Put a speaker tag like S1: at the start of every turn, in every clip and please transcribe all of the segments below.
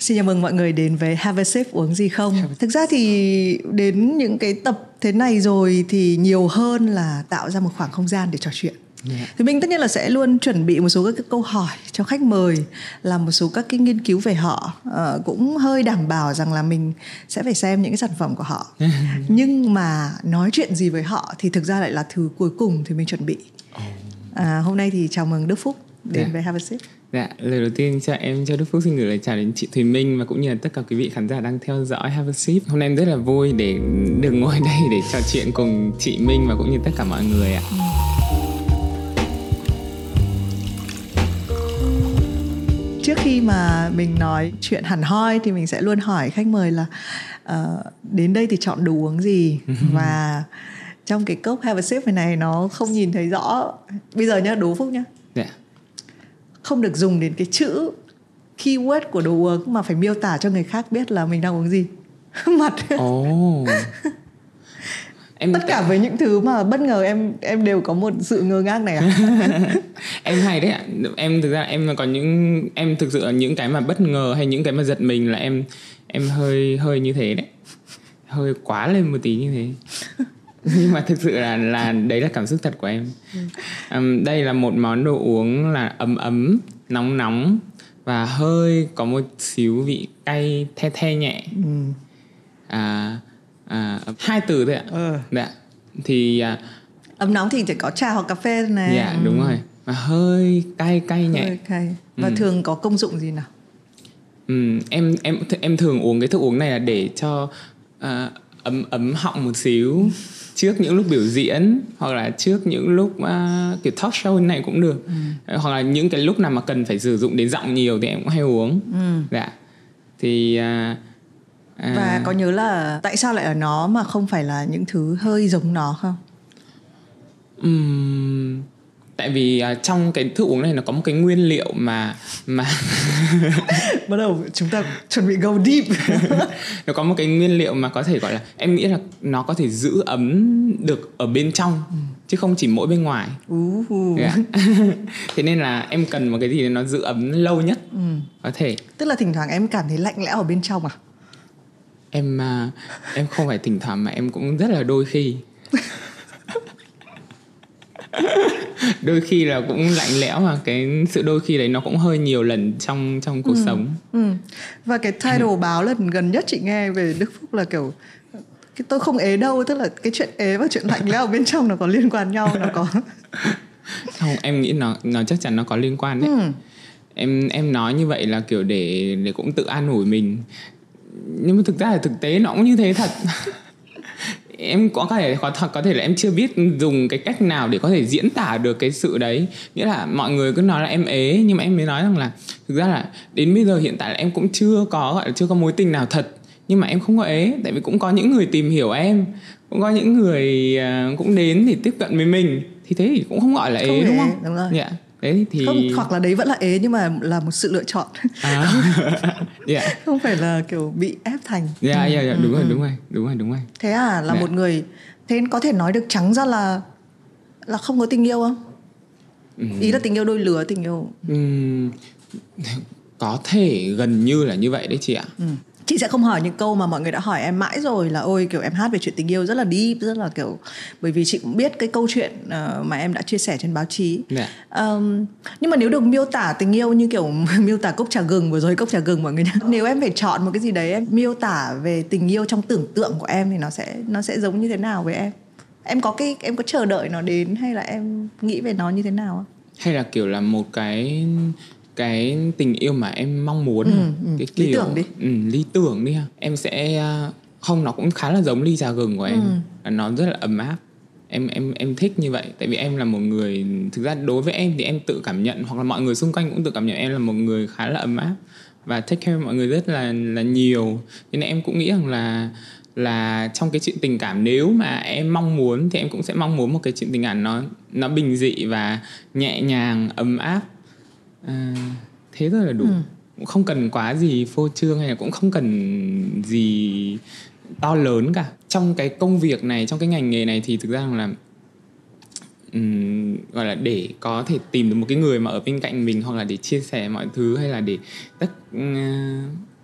S1: Xin chào mừng mọi người đến với Have a sip uống gì không. Thực ra thì đến những cái tập thế này rồi thì nhiều hơn là tạo ra một khoảng không gian để trò chuyện. Yeah. Thì mình tất nhiên là sẽ luôn chuẩn bị một số các cái câu hỏi cho khách mời làm một số các cái nghiên cứu về họ uh, cũng hơi đảm bảo rằng là mình sẽ phải xem những cái sản phẩm của họ nhưng mà nói chuyện gì với họ thì thực ra lại là thứ cuối cùng thì mình chuẩn bị à, hôm nay thì chào mừng Đức Phúc đến yeah. với Have a Sip
S2: Dạ, lời đầu tiên cho em cho Đức Phúc xin gửi lời chào đến chị Thùy Minh và cũng như là tất cả quý vị khán giả đang theo dõi Have a Sip. Hôm nay em rất là vui để được ngồi đây để trò chuyện cùng chị Minh và cũng như tất cả mọi người ạ.
S1: Trước khi mà mình nói chuyện hẳn hoi thì mình sẽ luôn hỏi khách mời là uh, đến đây thì chọn đồ uống gì và trong cái cốc Have a Sip này nó không nhìn thấy rõ. Bây giờ nhá, đố Phúc nhá. Dạ không được dùng đến cái chữ keyword của đồ uống mà phải miêu tả cho người khác biết là mình đang uống gì. Mặt. Oh. em tất cả với những thứ mà bất ngờ em em đều có một sự ngơ ngác này à
S2: em hay đấy ạ. Em thực ra em có những em thực sự là những cái mà bất ngờ hay những cái mà giật mình là em em hơi hơi như thế đấy. Hơi quá lên một tí như thế nhưng mà thực sự là là đấy là cảm xúc thật của em. Um, đây là một món đồ uống là ấm ấm nóng nóng và hơi có một xíu vị cay the the nhẹ. Ừ. à, à, hai từ thôi ạ. Ừ. dạ. Thì à,
S1: ấm nóng thì chỉ có trà hoặc cà phê này.
S2: Dạ đúng ừ. rồi. Và hơi cay cay nhẹ. Hơi
S1: cay. và ừ. thường có công dụng gì nào?
S2: Ừ, em em em thường uống cái thức uống này là để cho uh, ấm ấm họng một xíu trước những lúc biểu diễn hoặc là trước những lúc uh, kiểu talk show này cũng được ừ. hoặc là những cái lúc nào mà cần phải sử dụng đến giọng nhiều thì em cũng hay uống ừ. dạ thì uh,
S1: uh, và có nhớ là tại sao lại ở nó mà không phải là những thứ hơi giống nó không
S2: um, tại vì uh, trong cái thức uống này nó có một cái nguyên liệu mà mà
S1: bắt đầu chúng ta chuẩn bị go deep
S2: nó có một cái nguyên liệu mà có thể gọi là em nghĩ là nó có thể giữ ấm được ở bên trong ừ. chứ không chỉ mỗi bên ngoài uh. yeah. thế nên là em cần một cái gì nó giữ ấm lâu nhất ừ. có thể
S1: tức là thỉnh thoảng em cảm thấy lạnh lẽo ở bên trong à
S2: em uh, em không phải thỉnh thoảng mà em cũng rất là đôi khi đôi khi là cũng lạnh lẽo mà cái sự đôi khi đấy nó cũng hơi nhiều lần trong trong cuộc ừ. sống ừ.
S1: và cái title báo lần gần nhất chị nghe về Đức Phúc là kiểu cái tôi không ế đâu tức là cái chuyện ế và chuyện lạnh lẽo bên trong nó có liên quan nhau nó có
S2: không em nghĩ nó nó chắc chắn nó có liên quan đấy ừ. em em nói như vậy là kiểu để để cũng tự an ủi mình nhưng mà thực ra là thực tế nó cũng như thế thật em có thể có thật có thể là em chưa biết dùng cái cách nào để có thể diễn tả được cái sự đấy nghĩa là mọi người cứ nói là em ế nhưng mà em mới nói rằng là thực ra là đến bây giờ hiện tại là em cũng chưa có gọi là chưa có mối tình nào thật nhưng mà em không có ế tại vì cũng có những người tìm hiểu em cũng có những người uh, cũng đến thì tiếp cận với mình thì thế thì cũng không gọi là ế, ế đúng không?
S1: Đúng rồi.
S2: Dạ. Đấy thì
S1: không hoặc là đấy vẫn là ế nhưng mà là một sự lựa chọn. À. yeah. Dạ. không phải là kiểu bị ép thành.
S2: Dạ yeah, yeah, yeah. đúng ừ. rồi, đúng rồi, đúng rồi, đúng rồi.
S1: Thế à là yeah. Dạ. một người thế có thể nói được trắng ra là là không có tình yêu không? Ừ. Ý là tình yêu đôi lứa, tình yêu. Ừ.
S2: Có thể gần như là như vậy đấy chị ạ. Ừ
S1: chị sẽ không hỏi những câu mà mọi người đã hỏi em mãi rồi là ôi kiểu em hát về chuyện tình yêu rất là deep rất là kiểu bởi vì chị cũng biết cái câu chuyện uh, mà em đã chia sẻ trên báo chí yeah. Dạ. um, nhưng mà nếu được miêu tả tình yêu như kiểu miêu tả cốc trà gừng vừa rồi cốc trà gừng mọi người nhá nếu em phải chọn một cái gì đấy em miêu tả về tình yêu trong tưởng tượng của em thì nó sẽ nó sẽ giống như thế nào với em em có cái em có chờ đợi nó đến hay là em nghĩ về nó như thế nào
S2: hay là kiểu là một cái cái tình yêu mà em mong muốn. Ừ,
S1: ừ. cái kiểu, lý tưởng đi.
S2: Ừ, lý tưởng đi em sẽ à, không nó cũng khá là giống ly trà gừng của em. Ừ. nó rất là ấm áp. Em em em thích như vậy. Tại vì em là một người thực ra đối với em thì em tự cảm nhận hoặc là mọi người xung quanh cũng tự cảm nhận em là một người khá là ấm áp và take care mọi người rất là là nhiều. Nên em cũng nghĩ rằng là là trong cái chuyện tình cảm nếu mà em mong muốn thì em cũng sẽ mong muốn một cái chuyện tình cảm nó nó bình dị và nhẹ nhàng ấm áp à, thế thôi là đủ. Ừ. cũng không cần quá gì phô trương hay là cũng không cần gì to lớn cả. Trong cái công việc này trong cái ngành nghề này thì thực ra là um, gọi là để có thể tìm được một cái người mà ở bên cạnh mình hoặc là để chia sẻ mọi thứ hay là để tất uh,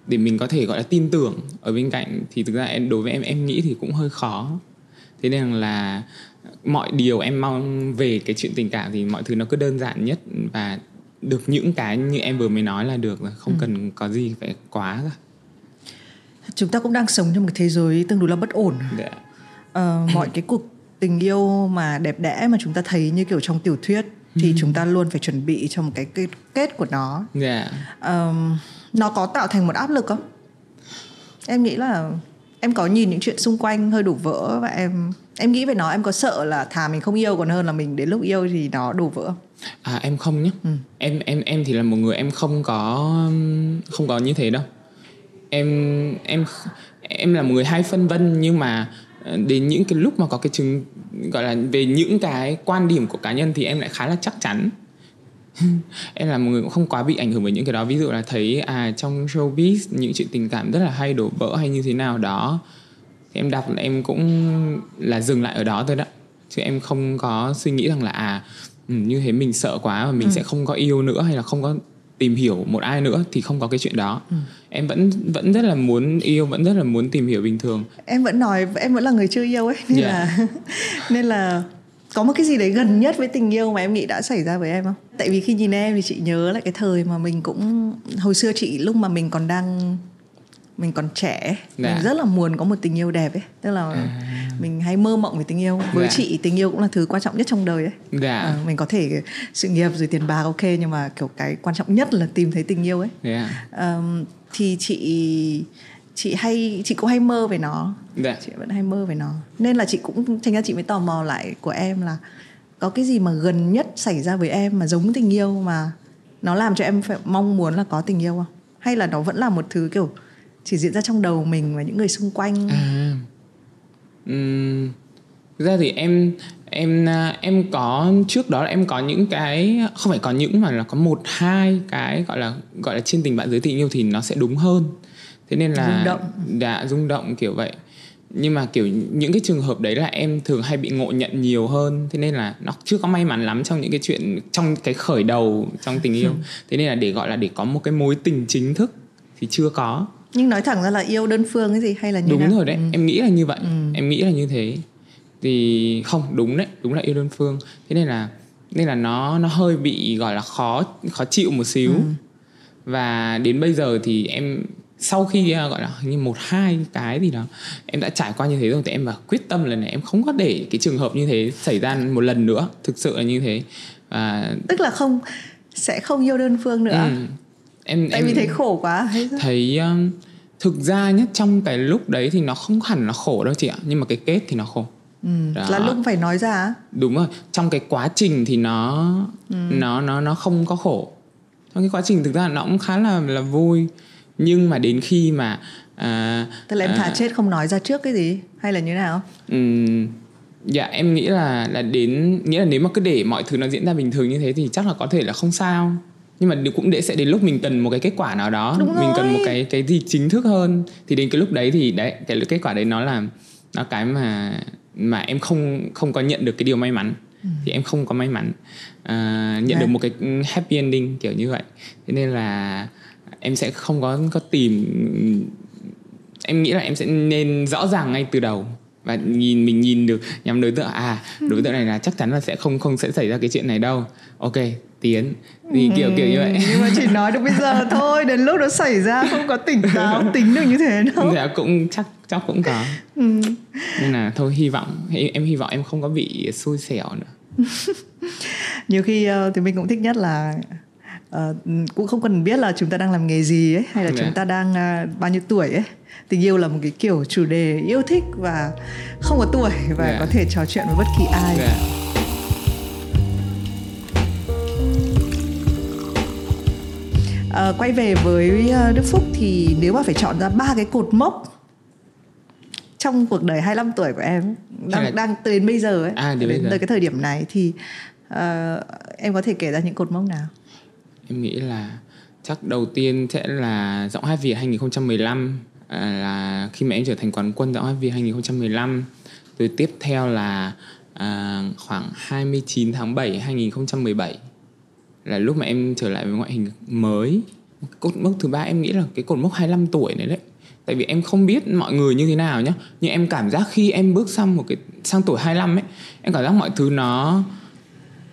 S2: để mình có thể gọi là tin tưởng ở bên cạnh thì thực ra em đối với em em nghĩ thì cũng hơi khó. Thế nên là mọi điều em mong về cái chuyện tình cảm thì mọi thứ nó cứ đơn giản nhất và được những cái như em vừa mới nói là được rồi không ừ. cần có gì phải quá cả
S1: chúng ta cũng đang sống trong một thế giới tương đối là bất ổn dạ. uh, mọi cái cuộc tình yêu mà đẹp đẽ mà chúng ta thấy như kiểu trong tiểu thuyết thì ừ. chúng ta luôn phải chuẩn bị cho một cái kết, kết của nó
S2: yeah.
S1: um, nó có tạo thành một áp lực không em nghĩ là em có nhìn những chuyện xung quanh hơi đổ vỡ và em em nghĩ về nó em có sợ là thà mình không yêu còn hơn là mình đến lúc yêu thì nó đổ vỡ
S2: à em không nhé ừ. em em em thì là một người em không có không có như thế đâu. Em em em là một người hay phân vân nhưng mà ờ, đến những cái lúc mà có cái chứng gọi là về những cái quan điểm của cá nhân thì em lại khá là chắc chắn. Em là một người cũng không quá bị ảnh hưởng bởi những cái đó. Ví dụ là thấy à trong showbiz những chuyện tình cảm rất là hay đổ vỡ hay như thế nào đó thì em đọc là em cũng là dừng lại ở đó thôi đó. Chứ em không có suy nghĩ rằng là à ừ, như thế mình sợ quá và mình ừ. sẽ không có yêu nữa hay là không có tìm hiểu một ai nữa thì không có cái chuyện đó ừ. em vẫn vẫn rất là muốn yêu vẫn rất là muốn tìm hiểu bình thường
S1: em vẫn nói em vẫn là người chưa yêu ấy nên yeah. là nên là có một cái gì đấy gần nhất với tình yêu mà em nghĩ đã xảy ra với em không tại vì khi nhìn em thì chị nhớ lại cái thời mà mình cũng hồi xưa chị lúc mà mình còn đang mình còn trẻ dạ. mình rất là muốn có một tình yêu đẹp ấy tức là à. mình hay mơ mộng về tình yêu với dạ. chị tình yêu cũng là thứ quan trọng nhất trong đời ấy dạ. à, mình có thể sự nghiệp rồi tiền bạc ok nhưng mà kiểu cái quan trọng nhất là tìm thấy tình yêu ấy dạ. um, thì chị chị hay chị cũng hay mơ về nó dạ. chị vẫn hay mơ về nó nên là chị cũng thành ra chị mới tò mò lại của em là có cái gì mà gần nhất xảy ra với em mà giống tình yêu mà nó làm cho em phải mong muốn là có tình yêu không hay là nó vẫn là một thứ kiểu chỉ diễn ra trong đầu mình và những người xung quanh. À.
S2: Um, thực ra thì em em à, em có trước đó là em có những cái không phải có những mà là có một hai cái gọi là gọi là trên tình bạn giới tình yêu thì nó sẽ đúng hơn. Thế nên là
S1: rung động.
S2: Đã rung động kiểu vậy. Nhưng mà kiểu những cái trường hợp đấy là em thường hay bị ngộ nhận nhiều hơn. Thế nên là nó chưa có may mắn lắm trong những cái chuyện trong cái khởi đầu trong tình yêu. Thế nên là để gọi là để có một cái mối tình chính thức thì chưa có
S1: nhưng nói thẳng ra là yêu đơn phương cái gì hay là như
S2: đúng
S1: nào?
S2: rồi đấy ừ. em nghĩ là như vậy ừ. em nghĩ là như thế thì không đúng đấy đúng là yêu đơn phương thế nên là nên là nó nó hơi bị gọi là khó khó chịu một xíu ừ. và đến bây giờ thì em sau khi à, gọi là như một hai cái gì đó em đã trải qua như thế rồi thì em bảo quyết tâm lần này em không có để cái trường hợp như thế xảy ra một lần nữa thực sự là như thế
S1: và tức là không sẽ không yêu đơn phương nữa ừ em tại em vì thấy khổ quá
S2: thấy um, thực ra nhất trong cái lúc đấy thì nó không hẳn là khổ đâu chị ạ nhưng mà cái kết thì nó khổ.
S1: Ừ, là lúc phải nói ra
S2: đúng rồi trong cái quá trình thì nó ừ. nó nó nó không có khổ. Trong cái quá trình thực ra nó cũng khá là là vui. Nhưng mà đến khi mà
S1: à, tức là em thả à, chết không nói ra trước cái gì hay là như nào?
S2: um, dạ em nghĩ là là đến nghĩa là nếu mà cứ để mọi thứ nó diễn ra bình thường như thế thì chắc là có thể là không sao nhưng mà cũng để sẽ đến lúc mình cần một cái kết quả nào đó.
S1: Đúng
S2: mình cần một cái cái gì chính thức hơn. Thì đến cái lúc đấy thì đấy cái kết quả đấy nó là nó cái mà mà em không không có nhận được cái điều may mắn. Ừ. thì em không có may mắn. À, nhận được một cái happy ending kiểu như vậy. Thế nên là em sẽ không có có tìm em nghĩ là em sẽ nên rõ ràng ngay từ đầu. Và nhìn mình nhìn được nhắm đối tượng à đối tượng này là chắc chắn là sẽ không không sẽ xảy ra cái chuyện này đâu. Ok tiến thì kiểu kiểu như vậy
S1: ừ, nhưng mà chỉ nói được bây giờ thôi đến lúc nó xảy ra không có tỉnh táo tính được như thế đâu
S2: dạ cũng chắc chắc cũng có ừ. nên là thôi hy vọng em hy vọng em không có bị xui xẻo nữa
S1: nhiều khi uh, thì mình cũng thích nhất là uh, cũng không cần biết là chúng ta đang làm nghề gì ấy hay là yeah. chúng dạ. ta đang uh, bao nhiêu tuổi ấy tình yêu là một cái kiểu chủ đề yêu thích và không có tuổi và. Dạ. có thể trò chuyện với bất kỳ ai. Dạ. À, quay về với ờ, Đức Phúc thì nếu mà phải chọn ra ba cái cột mốc trong cuộc đời 25 tuổi của em đang là... đang đến bây giờ ấy
S2: à, đến, đến
S1: tới cái thời điểm này thì uh, em có thể kể ra những cột mốc nào?
S2: Em nghĩ là chắc đầu tiên sẽ là giọng hát Việt 2015 à, là khi mà em trở thành quán quân giọng hát Việt 2015 rồi tiếp theo là à, khoảng 29 tháng 7 2017 là lúc mà em trở lại với ngoại hình mới. Cột mốc thứ ba em nghĩ là cái cột mốc 25 tuổi này đấy. Tại vì em không biết mọi người như thế nào nhá. Nhưng em cảm giác khi em bước sang một cái, sang tuổi 25 ấy, em cảm giác mọi thứ nó,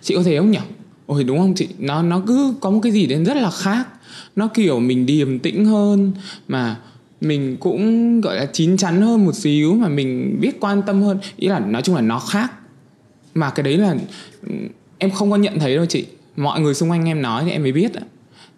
S2: chị có thấy không nhỉ? Ôi, đúng không chị? Nó nó cứ có một cái gì đến rất là khác. Nó kiểu mình điềm tĩnh hơn, mà mình cũng, gọi là, chín chắn hơn một xíu, mà mình biết quan tâm hơn. Ý là nói chung là nó khác. Mà cái đấy là ừ, em không có nhận thấy đâu chị mọi người xung quanh em nói thì em mới biết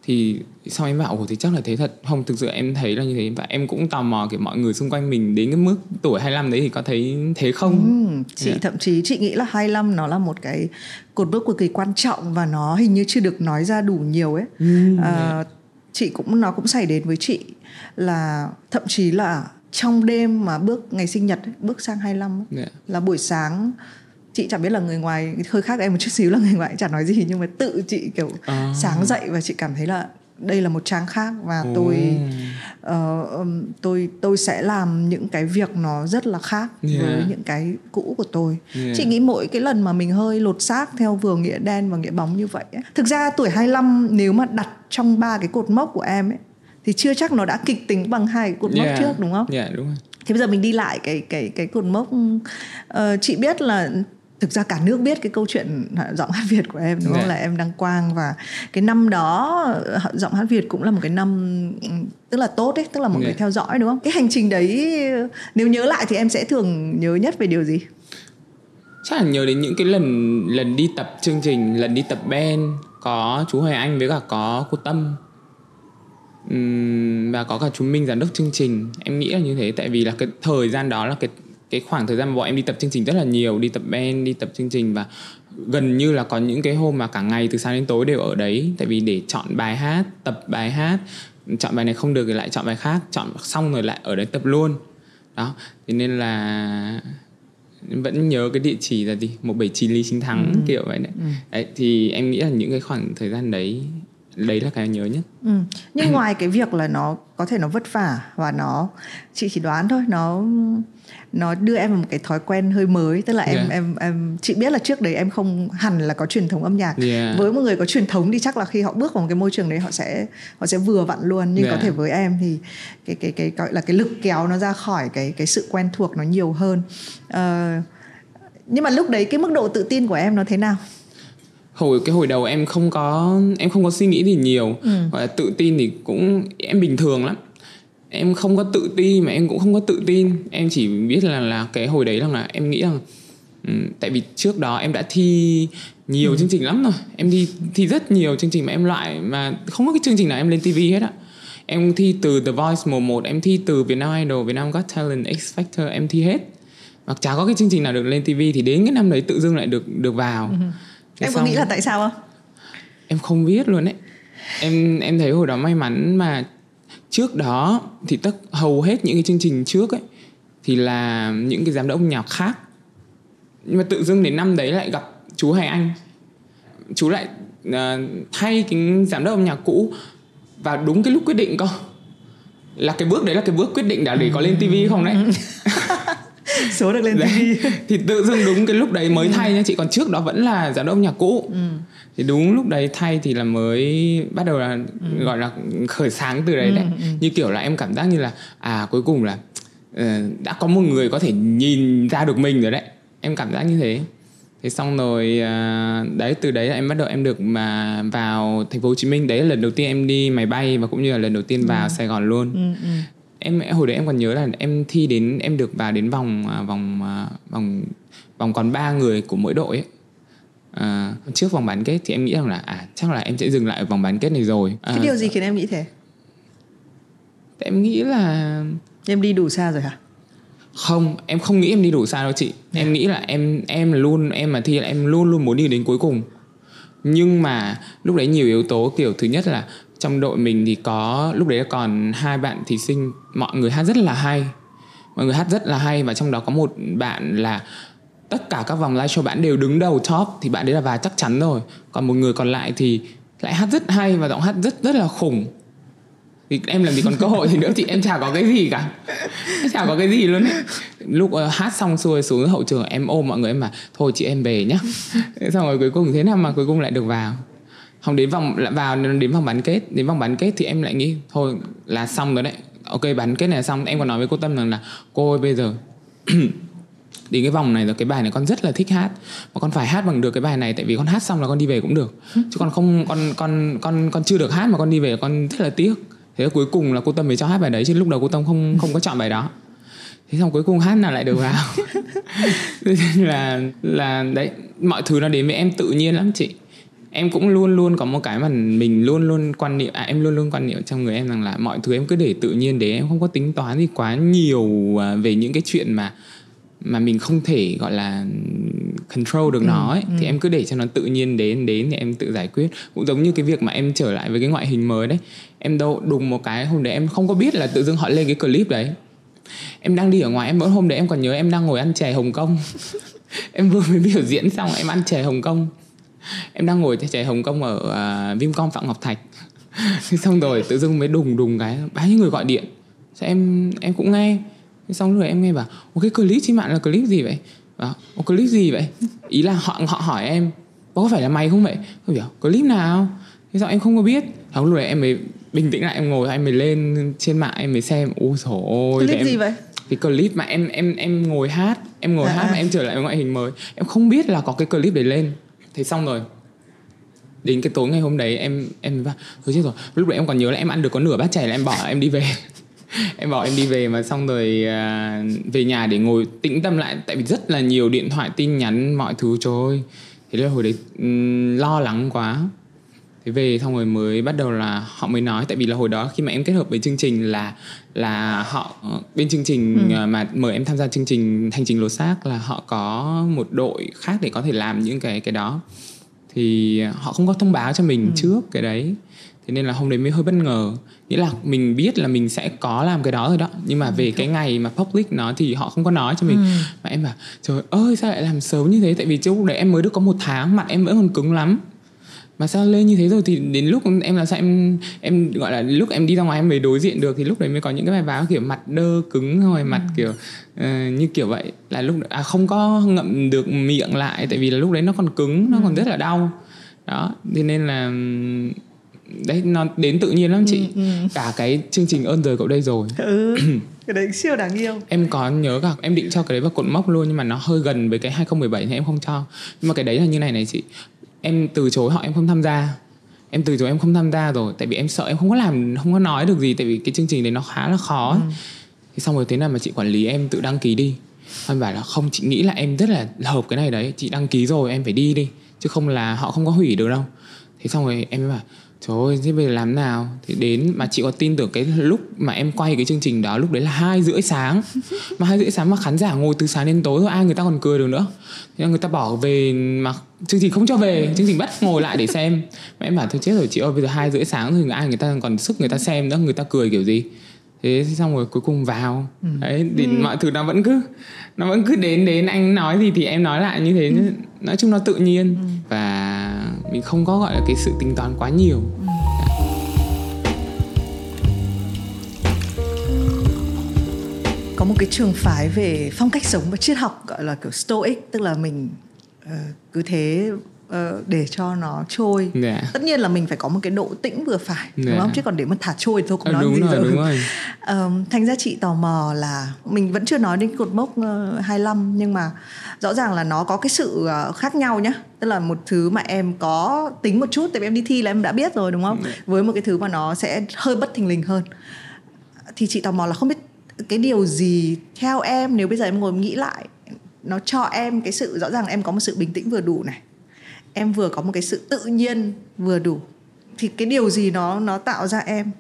S2: thì sau em bảo ồ thì chắc là thế thật không thực sự em thấy là như thế và em cũng tò mò kiểu mọi người xung quanh mình đến cái mức tuổi 25 đấy thì có thấy thế không
S1: ừ, chị yeah. Dạ. thậm chí chị nghĩ là 25 nó là một cái cột mốc cực kỳ quan trọng và nó hình như chưa được nói ra đủ nhiều ấy ừ, à, chị cũng nó cũng xảy đến với chị là thậm chí là trong đêm mà bước ngày sinh nhật bước sang 25 ấy, yeah. là buổi sáng chị chẳng biết là người ngoài hơi khác em một chút xíu là người ngoài chẳng nói gì nhưng mà tự chị kiểu à. sáng dậy và chị cảm thấy là đây là một trang khác và oh. tôi uh, tôi tôi sẽ làm những cái việc nó rất là khác yeah. với những cái cũ của tôi yeah. chị nghĩ mỗi cái lần mà mình hơi lột xác theo vừa nghĩa đen và nghĩa bóng như vậy ấy. thực ra tuổi 25 nếu mà đặt trong ba cái cột mốc của em ấy thì chưa chắc nó đã kịch tính bằng hai cái cột yeah. mốc trước đúng không?
S2: Dạ yeah, đúng rồi.
S1: Thế bây giờ mình đi lại cái cái cái cột mốc uh, chị biết là thực ra cả nước biết cái câu chuyện giọng hát Việt của em đúng không? Yeah. Dạ. Là em đăng quang và cái năm đó giọng hát Việt cũng là một cái năm tức là tốt đấy, tức là mọi yeah. người dạ. theo dõi đúng không? Cái hành trình đấy nếu nhớ lại thì em sẽ thường nhớ nhất về điều gì?
S2: Chắc là nhớ đến những cái lần lần đi tập chương trình, lần đi tập band có chú Hoài Anh với cả có cô Tâm và có cả chú Minh giám đốc chương trình em nghĩ là như thế tại vì là cái thời gian đó là cái cái khoảng thời gian mà bọn em đi tập chương trình rất là nhiều đi tập band đi tập chương trình và gần như là có những cái hôm mà cả ngày từ sáng đến tối đều ở đấy tại vì để chọn bài hát tập bài hát chọn bài này không được thì lại chọn bài khác chọn xong rồi lại ở đấy tập luôn đó thế nên là vẫn nhớ cái địa chỉ là gì một bảy chín lý chính thắng ừ. kiểu vậy đấy. Ừ. đấy thì em nghĩ là những cái khoảng thời gian đấy đấy là cái nhớ nhất
S1: ừ. nhưng ngoài cái việc là nó có thể nó vất vả và nó chị chỉ đoán thôi nó nó đưa em vào một cái thói quen hơi mới tức là em yeah. em em chị biết là trước đấy em không hẳn là có truyền thống âm nhạc yeah. với một người có truyền thống thì chắc là khi họ bước vào một cái môi trường đấy họ sẽ họ sẽ vừa vặn luôn nhưng yeah. có thể với em thì cái cái cái gọi là cái lực kéo nó ra khỏi cái cái sự quen thuộc nó nhiều hơn uh, nhưng mà lúc đấy cái mức độ tự tin của em nó thế nào
S2: hồi cái hồi đầu em không có em không có suy nghĩ gì nhiều. Ừ. là tự tin thì cũng em bình thường lắm. Em không có tự ti mà em cũng không có tự tin. Em chỉ biết là là cái hồi đấy là em nghĩ rằng um, tại vì trước đó em đã thi nhiều ừ. chương trình lắm rồi. Em đi thi rất nhiều chương trình mà em loại mà không có cái chương trình nào em lên tv hết á. Em thi từ The Voice mùa 1 em thi từ Vietnam Idol Vietnam Got Talent X Factor em thi hết. Và chả có cái chương trình nào được lên tv thì đến cái năm đấy tự dưng lại được được vào. Ừ
S1: em có nghĩ là tại sao không?
S2: Em không biết luôn ấy. Em em thấy hồi đó may mắn mà trước đó thì tất hầu hết những cái chương trình trước ấy thì là những cái giám đốc nhạc khác. Nhưng mà tự dưng đến năm đấy lại gặp chú Hải Anh. Chú lại uh, thay cái giám đốc âm nhạc cũ. Và đúng cái lúc quyết định cơ. Là cái bước đấy là cái bước quyết định đã để có lên tivi không đấy
S1: số được lên TV
S2: thì tự dưng đúng cái lúc đấy mới thay nha chị còn trước đó vẫn là giám đốc nhạc cũ. Ừ. thì đúng lúc đấy thay thì là mới bắt đầu là ừ. gọi là khởi sáng từ đấy ừ, đấy. ừ. như kiểu là em cảm giác như là à cuối cùng là uh, đã có một người có thể nhìn ra được mình rồi đấy. Em cảm giác như thế. Thế xong rồi uh, đấy từ đấy là em bắt đầu em được mà vào thành phố Hồ Chí Minh. Đấy là lần đầu tiên em đi máy bay và cũng như là lần đầu tiên vào ừ. Sài Gòn luôn. Ừ, ừ em hồi đấy em còn nhớ là em thi đến em được vào đến vòng à, vòng à, vòng vòng còn ba người của mỗi đội ấy. À, trước vòng bán kết thì em nghĩ rằng là à chắc là em sẽ dừng lại ở vòng bán kết này rồi.
S1: À, cái điều gì khiến em nghĩ thế?
S2: Em nghĩ là
S1: em đi đủ xa rồi hả?
S2: Không em không nghĩ em đi đủ xa đâu chị. Yeah. em nghĩ là em em luôn em mà thi là em luôn luôn muốn đi đến cuối cùng. Nhưng mà lúc đấy nhiều yếu tố kiểu thứ nhất là trong đội mình thì có lúc đấy còn hai bạn thí sinh mọi người hát rất là hay. Mọi người hát rất là hay và trong đó có một bạn là tất cả các vòng live show bạn đều đứng đầu top thì bạn đấy là và chắc chắn rồi. Còn một người còn lại thì lại hát rất hay và giọng hát rất rất là khủng. Thì em làm gì còn cơ hội thì nữa thì em chả có cái gì cả. Em chả có cái gì luôn. Ấy. lúc uh, hát xong xuôi xuống hậu trường em ôm mọi người em mà thôi chị em về nhá. Xong rồi cuối cùng thế nào mà cuối cùng lại được vào không đến vòng vào đến vòng bán kết đến vòng bán kết thì em lại nghĩ thôi là xong rồi đấy. Ok bán kết này là xong. Em còn nói với cô tâm rằng là cô ơi bây giờ đến cái vòng này rồi cái bài này con rất là thích hát. Mà con phải hát bằng được cái bài này tại vì con hát xong là con đi về cũng được. Chứ con không con con con con chưa được hát mà con đi về con rất là tiếc. Thế là cuối cùng là cô tâm mới cho hát bài đấy chứ lúc đầu cô tâm không không có chọn bài đó. Thế xong cuối cùng hát nào lại được vào? Là là đấy mọi thứ nó đến với em tự nhiên lắm chị em cũng luôn luôn có một cái mà mình luôn luôn quan niệm à em luôn luôn quan niệm trong người em rằng là mọi thứ em cứ để tự nhiên để em không có tính toán gì quá nhiều à, về những cái chuyện mà mà mình không thể gọi là control được ừ, nó ấy, ừ. thì em cứ để cho nó tự nhiên đến đến thì em tự giải quyết. Cũng giống như cái việc mà em trở lại với cái ngoại hình mới đấy. Em đâu đùng một cái hôm đấy em không có biết là tự dưng họ lên cái clip đấy. Em đang đi ở ngoài em mỗi hôm đấy em còn nhớ em đang ngồi ăn chè hồng kông. Em vừa mới biểu diễn xong em ăn chè hồng kông em đang ngồi chè hồng kông ở uh, vincom phạm ngọc thạch. Xong rồi tự dưng mới đùng đùng cái bao nhiêu người gọi điện. Sao em em cũng nghe. Xong rồi em nghe bảo cái clip trên mạng là clip gì vậy? Bảo, clip gì vậy? Ý là họ họ hỏi em có phải là mày không vậy? Tôi bảo clip nào? Thế sao em không có biết. Xong rồi em mới bình tĩnh lại em ngồi em mới lên trên mạng em mới xem. Ôi trời ơi
S1: clip
S2: em,
S1: gì vậy?
S2: Cái clip mà em em em ngồi hát em ngồi à, hát mà em trở lại ngoại hình mới. Em không biết là có cái clip đấy lên thế xong rồi. Đến cái tối ngày hôm đấy em em thôi ừ, chết rồi. Lúc đấy em còn nhớ là em ăn được có nửa bát chè là em bỏ em đi về. Em bỏ em đi về mà xong rồi à, về nhà để ngồi tĩnh tâm lại tại vì rất là nhiều điện thoại tin nhắn mọi thứ. Trời thế là hồi đấy um, lo lắng quá thế về xong rồi mới bắt đầu là họ mới nói tại vì là hồi đó khi mà em kết hợp với chương trình là là họ bên chương trình ừ. mà mời em tham gia chương trình hành trình lột xác là họ có một đội khác để có thể làm những cái cái đó. Thì họ không có thông báo cho mình ừ. trước cái đấy. Thế nên là hôm đấy mới hơi bất ngờ. Nghĩa là mình biết là mình sẽ có làm cái đó rồi đó nhưng mà về cái ngày mà public nó thì họ không có nói cho mình. Ừ. mà em bảo trời ơi sao lại làm sớm như thế? Tại vì trước đấy em mới được có một tháng mặt em vẫn còn cứng lắm mà sao lên như thế rồi thì đến lúc em là sao em em gọi là lúc em đi ra ngoài em mới đối diện được thì lúc đấy mới có những cái bài báo kiểu mặt đơ cứng rồi ừ. mặt kiểu uh, như kiểu vậy. Là lúc à không có ngậm được miệng lại tại vì là lúc đấy nó còn cứng nó ừ. còn rất là đau. Đó thế nên là đấy nó đến tự nhiên lắm chị. Ừ, ừ. cả cái chương trình ơn đời cậu đây rồi.
S1: Ừ, cái đấy siêu đáng yêu.
S2: Em có nhớ cả em định cho cái đấy vào cột mốc luôn nhưng mà nó hơi gần với cái 2017 thì em không cho. Nhưng mà cái đấy là như này này chị em từ chối họ em không tham gia. Em từ chối em không tham gia rồi tại vì em sợ em không có làm không có nói được gì tại vì cái chương trình đấy nó khá là khó ừ. thì xong rồi thế nào mà chị quản lý em tự đăng ký đi. Em bảo là không chị nghĩ là em rất là hợp cái này đấy chị đăng ký rồi em phải đi đi chứ không là họ không có hủy được đâu. Thế xong rồi em mới bảo Trời ơi, thế bây giờ làm nào? Thì đến mà chị có tin tưởng cái lúc mà em quay cái chương trình đó lúc đấy là hai rưỡi sáng Mà hai rưỡi sáng mà khán giả ngồi từ sáng đến tối thôi ai người ta còn cười được nữa Thế người ta bỏ về mà chương trình không cho về Chương trình bắt ngồi lại để xem Mà em bảo thôi chết rồi chị ơi bây giờ hai rưỡi sáng rồi ai người ta còn sức người ta xem nữa Người ta cười kiểu gì thế xong rồi cuối cùng vào ừ. đấy thì ừ. mọi thứ nó vẫn cứ nó vẫn cứ đến đến anh nói gì thì em nói lại như thế ừ. nói chung nó tự nhiên ừ. và mình không có gọi là cái sự tính toán quá nhiều ừ.
S1: có một cái trường phái về phong cách sống và triết học gọi là kiểu stoic tức là mình uh, cứ thế để cho nó trôi yeah. Dạ. tất nhiên là mình phải có một cái độ tĩnh vừa phải yeah. đúng dạ. không chứ còn để mà thả trôi thì thôi cũng à, nói
S2: đúng
S1: gì
S2: rồi, rồi. Đúng rồi.
S1: Um, thành ra chị tò mò là mình vẫn chưa nói đến cột mốc uh, 25 nhưng mà rõ ràng là nó có cái sự uh, khác nhau nhá tức là một thứ mà em có tính một chút tại vì em đi thi là em đã biết rồi đúng không yeah. Dạ. với một cái thứ mà nó sẽ hơi bất thình lình hơn thì chị tò mò là không biết cái điều gì theo em nếu bây giờ em ngồi nghĩ lại nó cho em cái sự rõ ràng là em có một sự bình tĩnh vừa đủ này em vừa có một cái sự tự nhiên vừa đủ thì cái điều gì nó nó tạo ra em?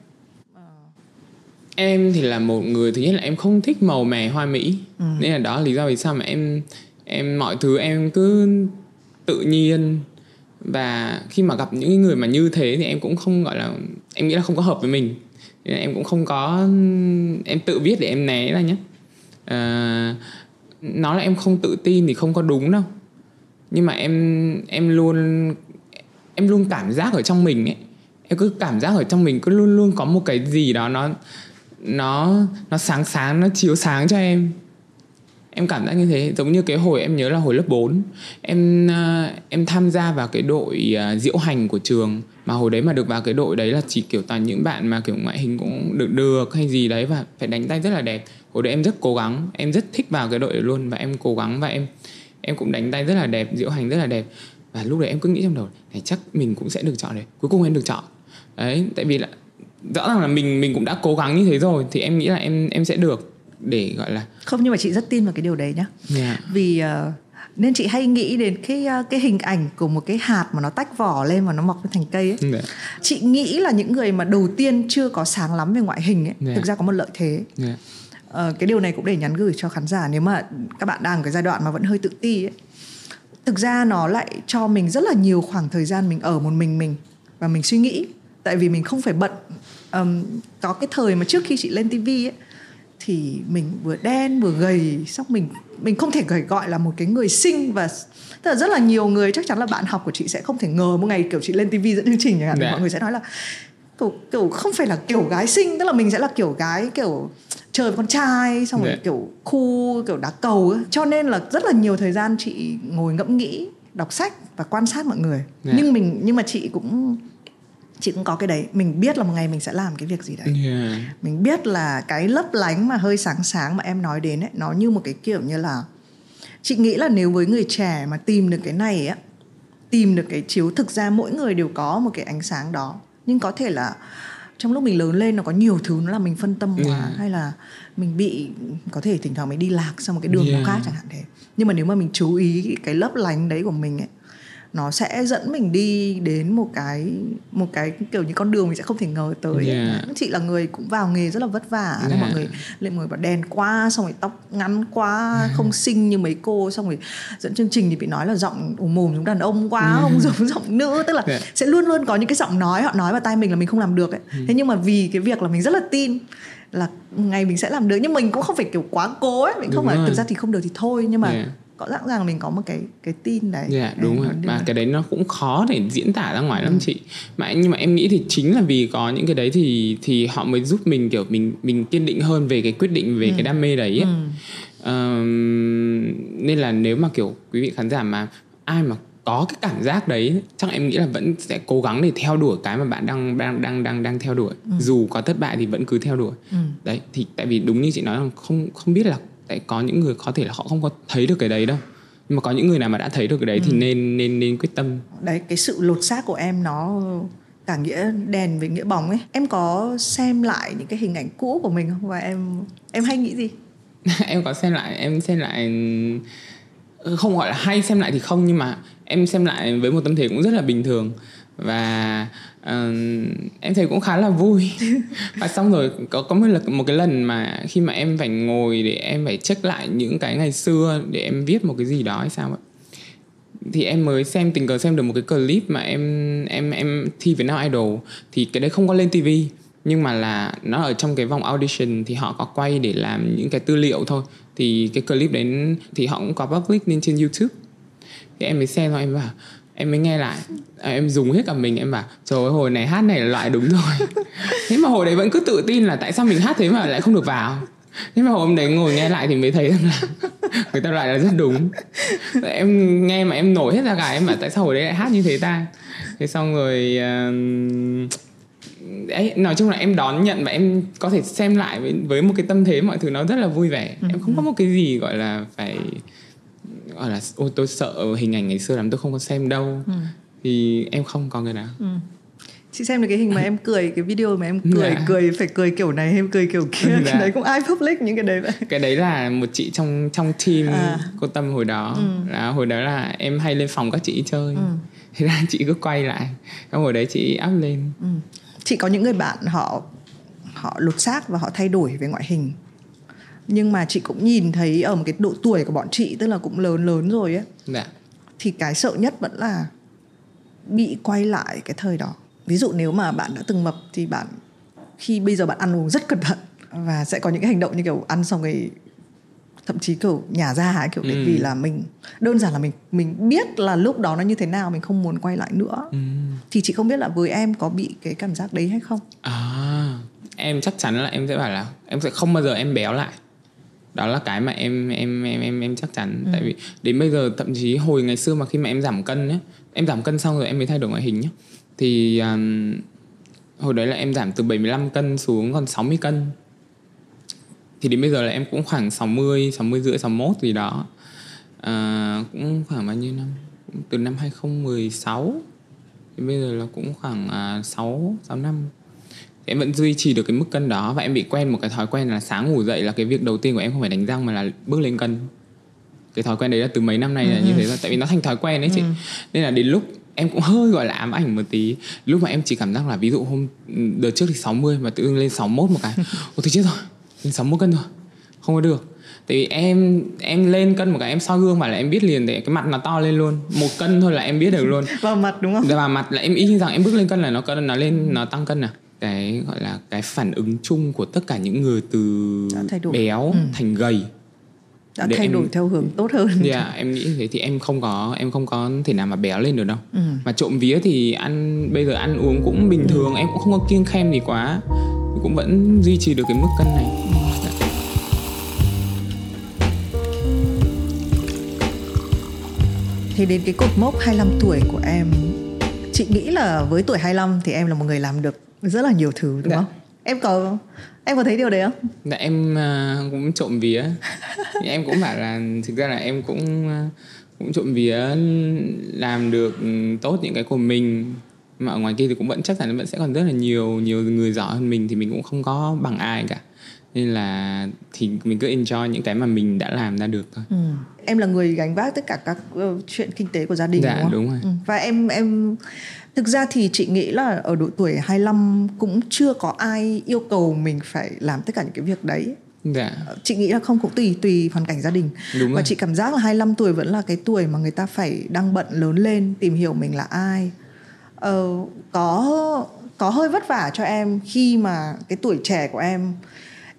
S2: Em thì là một người thứ nhất là em không thích màu mè hoa mỹ. Ừ. nên là đó là lý do vì sao mà em em mọi thứ em cứ tự nhiên. Và khi mà gặp những người mà như thế thì em cũng không gọi là em nghĩ là không có hợp với mình. Nên em cũng không có em tự viết để em né ra nhé. À, nói là em không tự tin thì không có đúng đâu nhưng mà em em luôn em luôn cảm giác ở trong mình ấy. Em cứ cảm giác ở trong mình, cứ luôn luôn có một cái gì đó nó nó nó sáng sáng, nó chiếu sáng cho em. Em cảm giác như thế, giống như cái hồi em nhớ là hồi lớp 4 em à, em tham gia vào cái đội à, diễu hành của trường. Mà hồi đấy mà được vào cái đội đấy là chỉ kiểu toàn những bạn mà kiểu ngoại hình cũng được được hay gì đấy và phải đánh tay rất là đẹp. Hồi đấy em rất cố gắng, em rất thích vào cái đội đấy luôn và em cố gắng và em em cũng đánh tay rất là đẹp diễu hành rất là đẹp và lúc đấy em cứ nghĩ trong đầu này chắc mình cũng sẽ được chọn đấy cuối cùng em được chọn đấy tại vì là rõ ràng là mình mình cũng đã cố gắng như thế rồi thì em nghĩ là em em sẽ được để gọi là
S1: không nhưng mà chị rất tin vào cái điều đấy nhá
S2: yeah.
S1: vì uh, nên chị hay nghĩ đến cái uh, cái hình ảnh của một cái hạt mà nó tách vỏ lên và nó mọc thành cây ấy.
S2: Yeah.
S1: Chị nghĩ là những người mà đầu tiên chưa có sáng lắm về ngoại hình ấy,
S2: Yeah.
S1: thực ra có một lợi thế.
S2: Yeah.
S1: Ờ, cái điều này cũng để nhắn gửi cho khán giả nếu mà các bạn đang ở cái giai đoạn mà vẫn hơi tự ti ấy. Thực ra nó lại cho mình rất là nhiều khoảng thời gian mình ở một mình mình và mình suy nghĩ tại vì mình không phải bận Ờm, có cái thời mà trước khi chị lên tivi ấy thì mình vừa đen vừa gầy xong mình mình không thể gầy gọi là một cái người xinh và tức là rất là nhiều người chắc chắn là bạn học của chị sẽ không thể ngờ một ngày kiểu chị lên tivi dẫn chương trình chẳng hạn
S2: Dạ.
S1: mọi người sẽ nói là kiểu kiểu không phải là kiểu gái xinh tức là mình sẽ là kiểu gái kiểu chơi với con trai xong rồi
S2: Dạ.
S1: kiểu khu kiểu đá cầu ấy. cho nên là rất là nhiều thời gian chị ngồi ngẫm nghĩ đọc sách và quan sát mọi người
S2: Dạ.
S1: nhưng mình nhưng mà chị cũng chị cũng có cái đấy mình biết là một ngày mình sẽ làm cái việc gì đấy
S2: Yeah.
S1: mình biết là cái lấp lánh mà hơi sáng sáng mà em nói đến ấy nó như một cái kiểu như là chị nghĩ là nếu với người trẻ mà tìm được cái này á tìm được cái chiếu thực ra mỗi người đều có một cái ánh sáng đó nhưng có thể là trong lúc mình lớn lên nó có nhiều thứ nó làm mình phân tâm quá
S2: Yeah.
S1: hay là mình bị có thể thỉnh thoảng mình đi lạc sang một cái đường
S2: Yeah.
S1: khác chẳng hạn thế nhưng mà nếu mà mình chú ý cái lấp lánh đấy của mình ấy nó sẽ dẫn mình đi đến một cái một cái kiểu như con đường mình sẽ không thể ngờ tới.
S2: Yeah.
S1: chị là người cũng vào nghề rất là vất vả
S2: Yeah.
S1: mọi người lên mọi người bảo đèn quá xong rồi tóc ngắn quá không xinh như mấy cô xong rồi dẫn chương trình thì bị nói là giọng ủ mồm giống đàn ông quá không giống giọng nữ tức là
S2: Yeah.
S1: sẽ luôn luôn có những cái giọng nói họ nói vào tai mình là mình không làm được ấy thế nhưng mà vì cái việc là mình rất là tin là ngày mình sẽ làm được nhưng mình cũng không phải kiểu quá cố ấy mình không
S2: Đúng
S1: phải
S2: rồi.
S1: thực ra thì không được thì thôi nhưng mà
S2: Yeah.
S1: Có rõ ràng mình có một cái cái tin đấy
S2: Dạ
S1: Đấy,
S2: đúng rồi
S1: ra.
S2: cái đấy nó cũng khó để diễn tả ra ngoài
S1: Ừ.
S2: lắm chị mà nhưng mà em nghĩ thì chính là vì có những cái đấy thì thì họ mới giúp mình kiểu mình mình kiên định hơn về cái quyết định về cái đam mê đấy ấy.
S1: Ừ.
S2: Ờm, nên là nếu mà kiểu quý vị khán giả mà ai mà có cái cảm giác đấy chắc em nghĩ là vẫn sẽ cố gắng để theo đuổi cái mà bạn đang đang đang đang đang theo đuổi dù có thất bại thì vẫn cứ theo đuổi
S1: Ừ.
S2: đấy thì tại vì đúng như chị nói là không không biết là tại có những người có thể là họ không có thấy được cái đấy đâu. Nhưng mà có những người nào mà đã thấy được cái đấy thì nên nên nên quyết tâm.
S1: Đấy cái sự lột xác của em nó cả nghĩa đèn với nghĩa bóng ấy. Em có xem lại những cái hình ảnh cũ của mình không? Và em em hay nghĩ gì?
S2: Em có xem lại em xem lại không gọi là hay xem lại thì không nhưng mà em xem lại với một tâm thế cũng rất là bình thường và ờm, em thấy cũng khá là vui. Và xong rồi có có một lần một cái lần mà khi mà em phải ngồi để em phải check lại những cái ngày xưa để em viết một cái gì đó hay sao ấy thì em mới xem tình cờ xem được một cái clip mà em em em thi Việt Nam Idol. Thì cái đấy không có lên TV nhưng mà là nó ở trong cái vòng audition thì họ có quay để làm những cái tư liệu thôi. Thì cái clip đấy thì họ cũng có public lên trên YouTube. Thì em mới xem thôi em bảo em mới nghe lại. À, em dùng hết cả mình em bảo trời ơi hồi này hát này là loại đúng rồi. Thế mà hồi đấy vẫn cứ tự tin là tại sao mình hát thế mà lại không được vào. Thế mà hôm đấy ngồi nghe lại thì mới thấy rằng là người ta loại là rất đúng. Em nghe mà em nổi hết ra cả em bảo tại sao hồi đấy lại hát như thế ta? Thế xong rồi uh, ấy nói chung là em đón nhận và em có thể xem lại với, với một cái tâm thế mọi thứ nó rất là vui vẻ. Em không có một cái gì gọi là phải gọi là ôi tôi sợ hình ảnh ngày xưa lắm tôi không có xem đâu. Thì em không có người nào.
S1: Chị xem được cái hình mà em cười cái video mà em cười
S2: Dạ.
S1: cười phải cười kiểu này em cười kiểu kia
S2: Dạ.
S1: cái đấy cũng ai public những cái đấy vậy.
S2: Cái đấy là một chị trong trong team
S1: À.
S2: cô tâm hồi đó. Là hồi đó là em hay lên phòng các chị chơi. Thế là chị cứ quay lại. Xong hồi đấy chị up lên.
S1: Ừ. chị có những người bạn họ họ lột xác và họ thay đổi về ngoại hình nhưng mà chị cũng nhìn thấy ở một cái độ tuổi của bọn chị tức là cũng lớn lớn rồi ấy
S2: dạ.
S1: thì cái sợ nhất vẫn là bị quay lại cái thời đó. Ví dụ nếu mà bạn đã từng mập thì bạn khi bây giờ bạn ăn uống rất cẩn thận và sẽ có những cái hành động như kiểu ăn xong rồi thậm chí kiểu nhả ra ấy, kiểu
S2: Ừ.
S1: vì là mình đơn giản là mình mình biết là lúc đó nó như thế nào mình không muốn quay lại nữa.
S2: Ừ.
S1: thì chị không biết là với em có bị cái cảm giác đấy hay không?
S2: À em chắc chắn là em sẽ bảo là em sẽ không bao giờ em béo lại đó là cái mà em em em em em chắc chắn. Ừ. tại vì đến bây giờ thậm chí hồi ngày xưa mà khi mà em giảm cân nhé em giảm cân xong rồi em mới thay đổi ngoại hình nhé thì um, hồi đấy là em giảm từ 75 cân xuống còn 60 cân. Thì đến bây giờ là em cũng khoảng 60 60 rưỡi 61 gì đó. À, cũng khoảng bao nhiêu năm? Từ năm 2016 thì bây giờ là cũng khoảng à, 6 6 năm em vẫn duy trì được cái mức cân đó và em bị quen một cái thói quen là sáng ngủ dậy là cái việc đầu tiên của em không phải đánh răng mà là bước lên cân. Cái thói quen đấy là từ mấy năm nay là như ừ. thế rồi tại vì nó thành thói quen đấy chị. Ừ. nên là đến lúc em cũng hơi gọi là ám ảnh một tí. Lúc mà em chỉ cảm giác là ví dụ hôm đợt trước thì 60 mà tự dưng lên 61 một cái. Ôi thì chết rồi lên 61 cân rồi không có được. Tại vì em em lên cân một cái em soi gương mà là em biết liền để cái mặt nó to lên luôn. Một cân thôi là em biết được luôn.
S1: Vào mặt đúng không?
S2: Vào mặt là em ý rằng em bước lên cân là nó cân nó lên nó tăng cân à cái gọi là cái phản ứng chung của tất cả những người từ béo ừ. thành gầy
S1: đã để thay đổi theo hướng tốt hơn.
S2: Dạ, yeah, em nghĩ thế thì em không có em không có thể nào mà béo lên được đâu. Ừ. Mà trộm vía thì ăn bây giờ ăn uống cũng bình thường, em cũng không có kiêng khem gì quá, cũng vẫn duy trì được cái mức cân này.
S1: Thì đến cái cột mốc 25 tuổi của em Chị nghĩ là với tuổi 25 thì em là một người làm được rất là nhiều thứ đúng dạ. không? Em có em có thấy điều đấy không
S2: dạ em uh, cũng trộm vía em cũng bảo là thực ra là em cũng uh, cũng trộm vía làm được tốt những cái của mình mà ở ngoài kia thì cũng vẫn chắc chắn vẫn sẽ còn rất là nhiều nhiều người giỏi hơn mình thì mình cũng không có bằng ai cả nên là thì mình cứ enjoy những cái mà mình đã làm ra được thôi. Ừ.
S1: Em là người gánh vác tất cả các uh, chuyện kinh tế của gia đình
S2: dạ,
S1: đúng không?
S2: đúng rồi. Ừ.
S1: Và em em Thực ra thì chị nghĩ là ở độ tuổi 25 cũng chưa có ai yêu cầu mình phải làm tất cả những cái việc đấy. Dạ. Chị nghĩ là không cũng tùy tùy hoàn cảnh gia đình. Đúng Và rồi. chị cảm giác là 25 tuổi vẫn là cái tuổi mà người ta phải đang bận lớn lên tìm hiểu mình là ai. Ờ, có có hơi vất vả cho em khi mà cái tuổi trẻ của em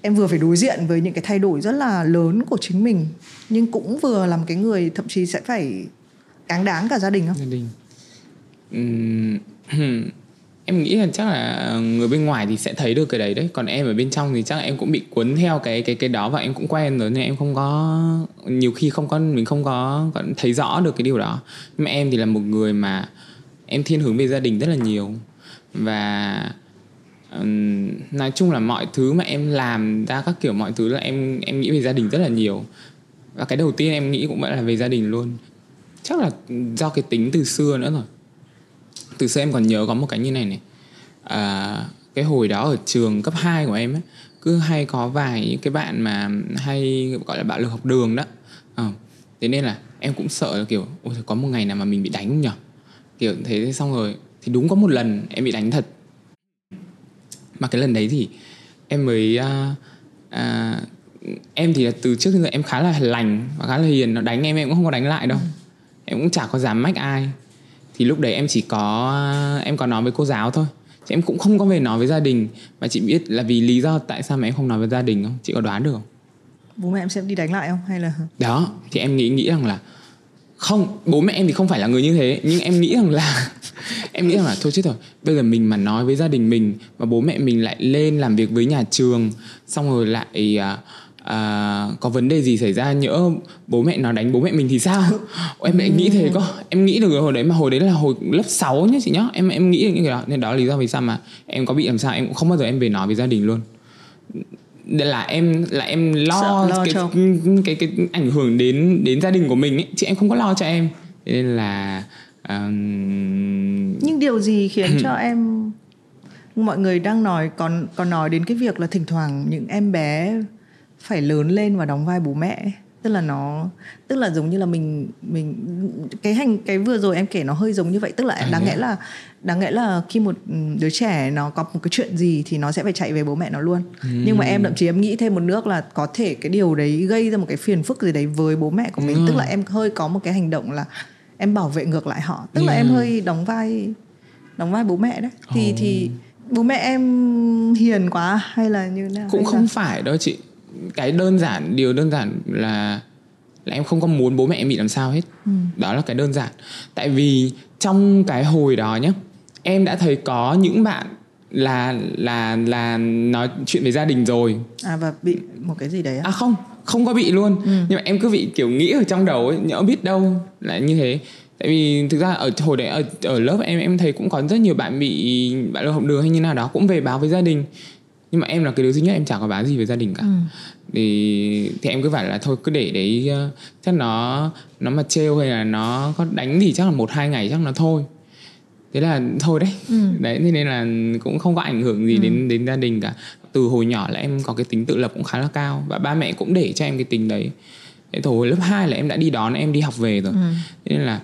S1: em vừa phải đối diện với những cái thay đổi rất là lớn của chính mình, nhưng cũng vừa làm cái người thậm chí sẽ phải cáng đáng cả gia đình không?
S2: Gia đình. Em nghĩ là chắc là người bên ngoài thì sẽ thấy được cái đấy đấy. Còn em ở bên trong thì chắc là em cũng bị cuốn theo cái cái cái đó và em cũng quen rồi nên em không có, nhiều khi không có, mình không có thấy rõ được cái điều đó. Nhưng mà em thì là một người mà em thiên hướng về gia đình rất là nhiều. Và um, nói chung là mọi thứ mà em làm ra các kiểu mọi thứ là em em nghĩ về gia đình rất là nhiều. Và cái đầu tiên em nghĩ cũng vẫn là về gia đình luôn. Chắc là do cái tính từ xưa nữa rồi. Từ xưa em còn nhớ có một cái như này này. À, cái hồi đó ở trường cấp 2 của em ấy cứ hay có vài cái bạn mà hay gọi là bạo lực học đường đó. À, thế nên là em cũng sợ là kiểu ôi có một ngày nào mà mình bị đánh không nhở kiểu thế xong rồi thì đúng có một lần em bị đánh thật mà cái lần đấy thì em mới uh, uh, em thì là từ trước đến giờ em khá là lành và khá là hiền nó đánh em em cũng không có đánh lại đâu. Ừ. em cũng chả có dám mách ai. Thì lúc đấy em chỉ có em có nói với cô giáo thôi. Chứ em cũng không có về nói với gia đình. Và chị biết là vì lý do tại sao mà em không nói với gia đình không? Chị có đoán được không?
S1: Bố mẹ em sẽ đi đánh lại không? Hay là
S2: đó thì em nghĩ nghĩ rằng là không bố mẹ em thì không phải là người như thế. Nhưng em nghĩ rằng là em nghĩ rằng là thôi chết rồi. Bây giờ mình mà nói với gia đình mình và bố mẹ mình lại lên làm việc với nhà trường xong rồi lại uh, à, có vấn đề gì xảy ra nhỡ bố mẹ nó đánh bố mẹ mình thì sao? Em lại nghĩ thế có em nghĩ được hồi đấy mà hồi đấy là hồi lớp 6 nhá chị nhá. Em em nghĩ những cái đó. Nên đó là lý do vì sao mà em có bị làm sao em cũng không bao giờ em về nói với gia đình luôn là em là em lo, lo cái, cái, cái cái ảnh hưởng đến đến gia đình của mình ấy. Chứ em không có lo cho em. Nên là
S1: um... nhưng điều gì khiến cho em mọi người đang nói còn còn nói đến cái việc là thỉnh thoảng những em bé phải lớn lên và đóng vai bố mẹ tức là nó tức là giống như là mình mình cái hành cái vừa rồi em kể nó hơi giống như vậy tức là à, đáng lẽ là đáng lẽ là khi một đứa trẻ nó có một cái chuyện gì thì nó sẽ phải chạy về bố mẹ nó luôn ừ. nhưng mà em thậm chí em nghĩ thêm một nước là có thể cái điều đấy gây ra một cái phiền phức gì đấy với bố mẹ của mình ừ. tức là em hơi có một cái hành động là em bảo vệ ngược lại họ tức ừ. là em hơi đóng vai đóng vai bố mẹ đấy thì oh. thì bố mẹ em hiền quá hay là như nào
S2: cũng không là... phải đâu chị cái đơn giản điều đơn giản là là em không có muốn bố mẹ em bị làm sao hết. Ừ. đó là cái đơn giản. Tại vì trong cái hồi đó nhá em đã thấy có những bạn là là là nói chuyện về gia đình rồi.
S1: À và bị một cái gì đấy à,
S2: à không không có bị luôn. Ừ. nhưng mà em cứ bị kiểu nghĩ ở trong đầu ấy nhỡ biết đâu lại như thế. Tại vì thực ra ở hồi đấy ở, ở lớp em em thấy cũng có rất nhiều bạn bị bạn học đường hay như nào đó cũng về báo với gia đình nhưng mà em là cái đứa duy nhất em chẳng có báo gì với gia đình cả ừ. thì thì em cứ phải là thôi cứ để đấy ờ, chắc nó nó mà trêu hay là nó có đánh thì chắc là một hai ngày chắc nó thôi thế là thôi đấy ừ. đấy thế nên là cũng không có ảnh hưởng gì ừ. đến đến gia đình cả từ hồi nhỏ là em có cái tính tự lập cũng khá là cao và ba mẹ cũng để cho em cái tính đấy thế từ hồi lớp 2 là em đã đi đón em đi học về rồi ừ. thế nên là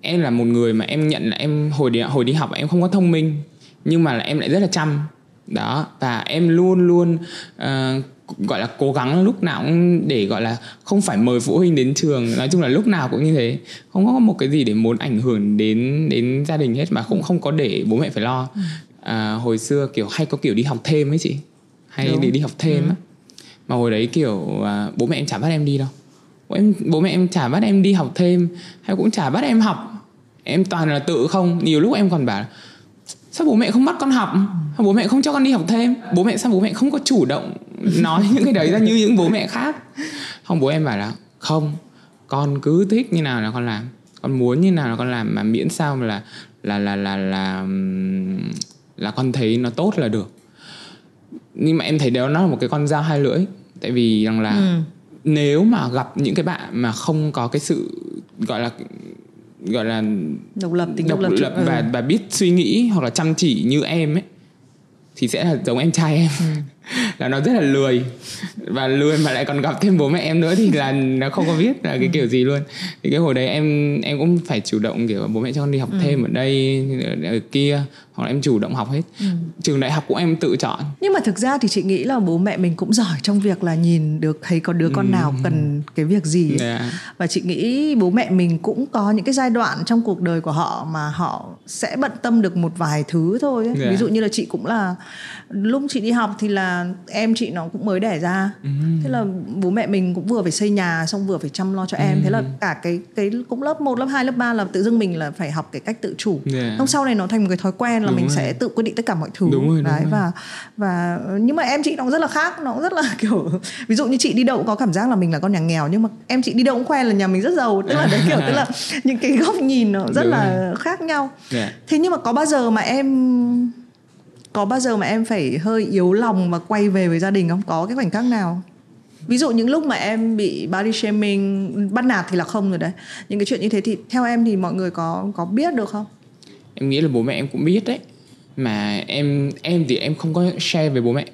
S2: em là một người mà em nhận là em hồi đi hồi đi học em không có thông minh nhưng mà là em lại rất là chăm đó và em luôn luôn uh, gọi là cố gắng lúc nào cũng để gọi là không phải mời phụ huynh đến trường. Nói chung là lúc nào cũng như thế. Không có một cái gì để muốn ảnh hưởng đến đến gia đình hết mà cũng không có để bố mẹ phải lo. À, hồi xưa kiểu hay có kiểu đi học thêm ấy chị. Hay Đúng. để đi học thêm ừ. á. Mà hồi đấy kiểu à, bố mẹ em chả bắt em đi đâu. Bố em bố mẹ em chả bắt em đi học thêm hay cũng chả bắt em học. Em toàn là tự không. Nhiều lúc em còn bảo sao bố mẹ không bắt con học? Sao bố mẹ không cho con đi học thêm? Bố mẹ sao bố mẹ không có chủ động nói những cái đấy ra như những bố mẹ khác? Không bố em bảo là không con cứ thích như nào là con làm. Con muốn như nào là con làm mà miễn sao mà là là là là là là con thấy nó tốt là được. Nhưng mà em thấy đó nó là một cái con dao hai lưỡi. Tại vì rằng là ừ. nếu mà gặp những cái bạn mà không có cái sự gọi là gọi là
S1: độc lập tính
S2: độc, độc lập, lập và ừ. và biết suy nghĩ hoặc là chăm chỉ như em ấy thì sẽ là giống em trai em ừ. là nó rất là lười và lười mà lại còn gặp thêm bố mẹ em nữa thì là nó không có biết là cái ừ. kiểu gì luôn thì cái hồi đấy em em cũng phải chủ động kiểu bố mẹ cho con đi học ừ. thêm ở đây ở, ở kia hoặc là em chủ động học hết ừ. trường đại học của em tự chọn
S1: nhưng mà thực ra thì chị nghĩ là bố mẹ mình cũng giỏi trong việc là nhìn được thấy có đứa con ừ. nào cần cái việc gì ấy. Yeah. Dạ. và chị nghĩ bố mẹ mình cũng có những cái giai đoạn trong cuộc đời của họ mà họ sẽ bận tâm được một vài thứ thôi ấy. Yeah. ví dạ. dụ như là chị cũng là lúc chị đi học thì là em chị nó cũng mới đẻ ra ừ. thế là bố mẹ mình cũng vừa phải xây nhà xong vừa phải chăm lo cho em ừ. thế là cả cái cái cũng lớp 1, lớp 2, lớp 3 là tự dưng mình là phải học cái cách tự chủ yeah. xong sau này nó thành một cái thói quen là đúng mình rồi. sẽ tự quyết định tất cả mọi thứ
S2: đúng rồi,
S1: đấy
S2: đúng
S1: và và nhưng mà em chị nó cũng rất là khác nó cũng rất là kiểu ví dụ như chị đi đâu cũng có cảm giác là mình là con nhà nghèo nhưng mà em chị đi đâu cũng khoe là nhà mình rất giàu tức là đấy kiểu tức là những cái góc nhìn nó rất đúng là rồi. khác nhau yeah. thế nhưng mà có bao giờ mà em có bao giờ mà em phải hơi yếu lòng và quay về với gia đình không? Có cái khoảnh khắc nào? Ví dụ những lúc mà em bị body shaming bắt nạt thì là không rồi đấy. Những cái chuyện như thế thì theo em thì mọi người có có biết được không?
S2: Em nghĩ là bố mẹ em cũng biết đấy. Mà em em thì em không có share với bố mẹ.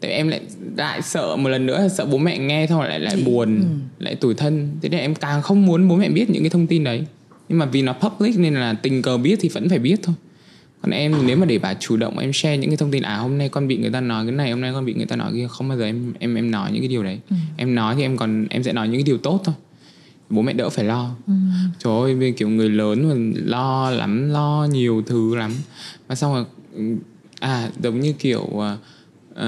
S2: Tại em lại lại sợ một lần nữa sợ bố mẹ nghe thôi lại lại buồn ừ. lại tủi thân. Thế nên em càng không muốn bố mẹ biết những cái thông tin đấy. Nhưng mà vì nó public nên là tình cờ biết thì vẫn phải biết thôi còn em nếu mà để bà chủ động em share những cái thông tin à hôm nay con bị người ta nói cái này hôm nay con bị người ta nói kia. Không bao giờ em em em nói những cái điều đấy. Ừ. em nói thì em còn em sẽ nói những cái điều tốt thôi. Bố mẹ đỡ phải lo. Ừ. trời ơi kiểu người lớn mà lo lắm lo nhiều thứ lắm. Và xong rồi à giống như kiểu uh,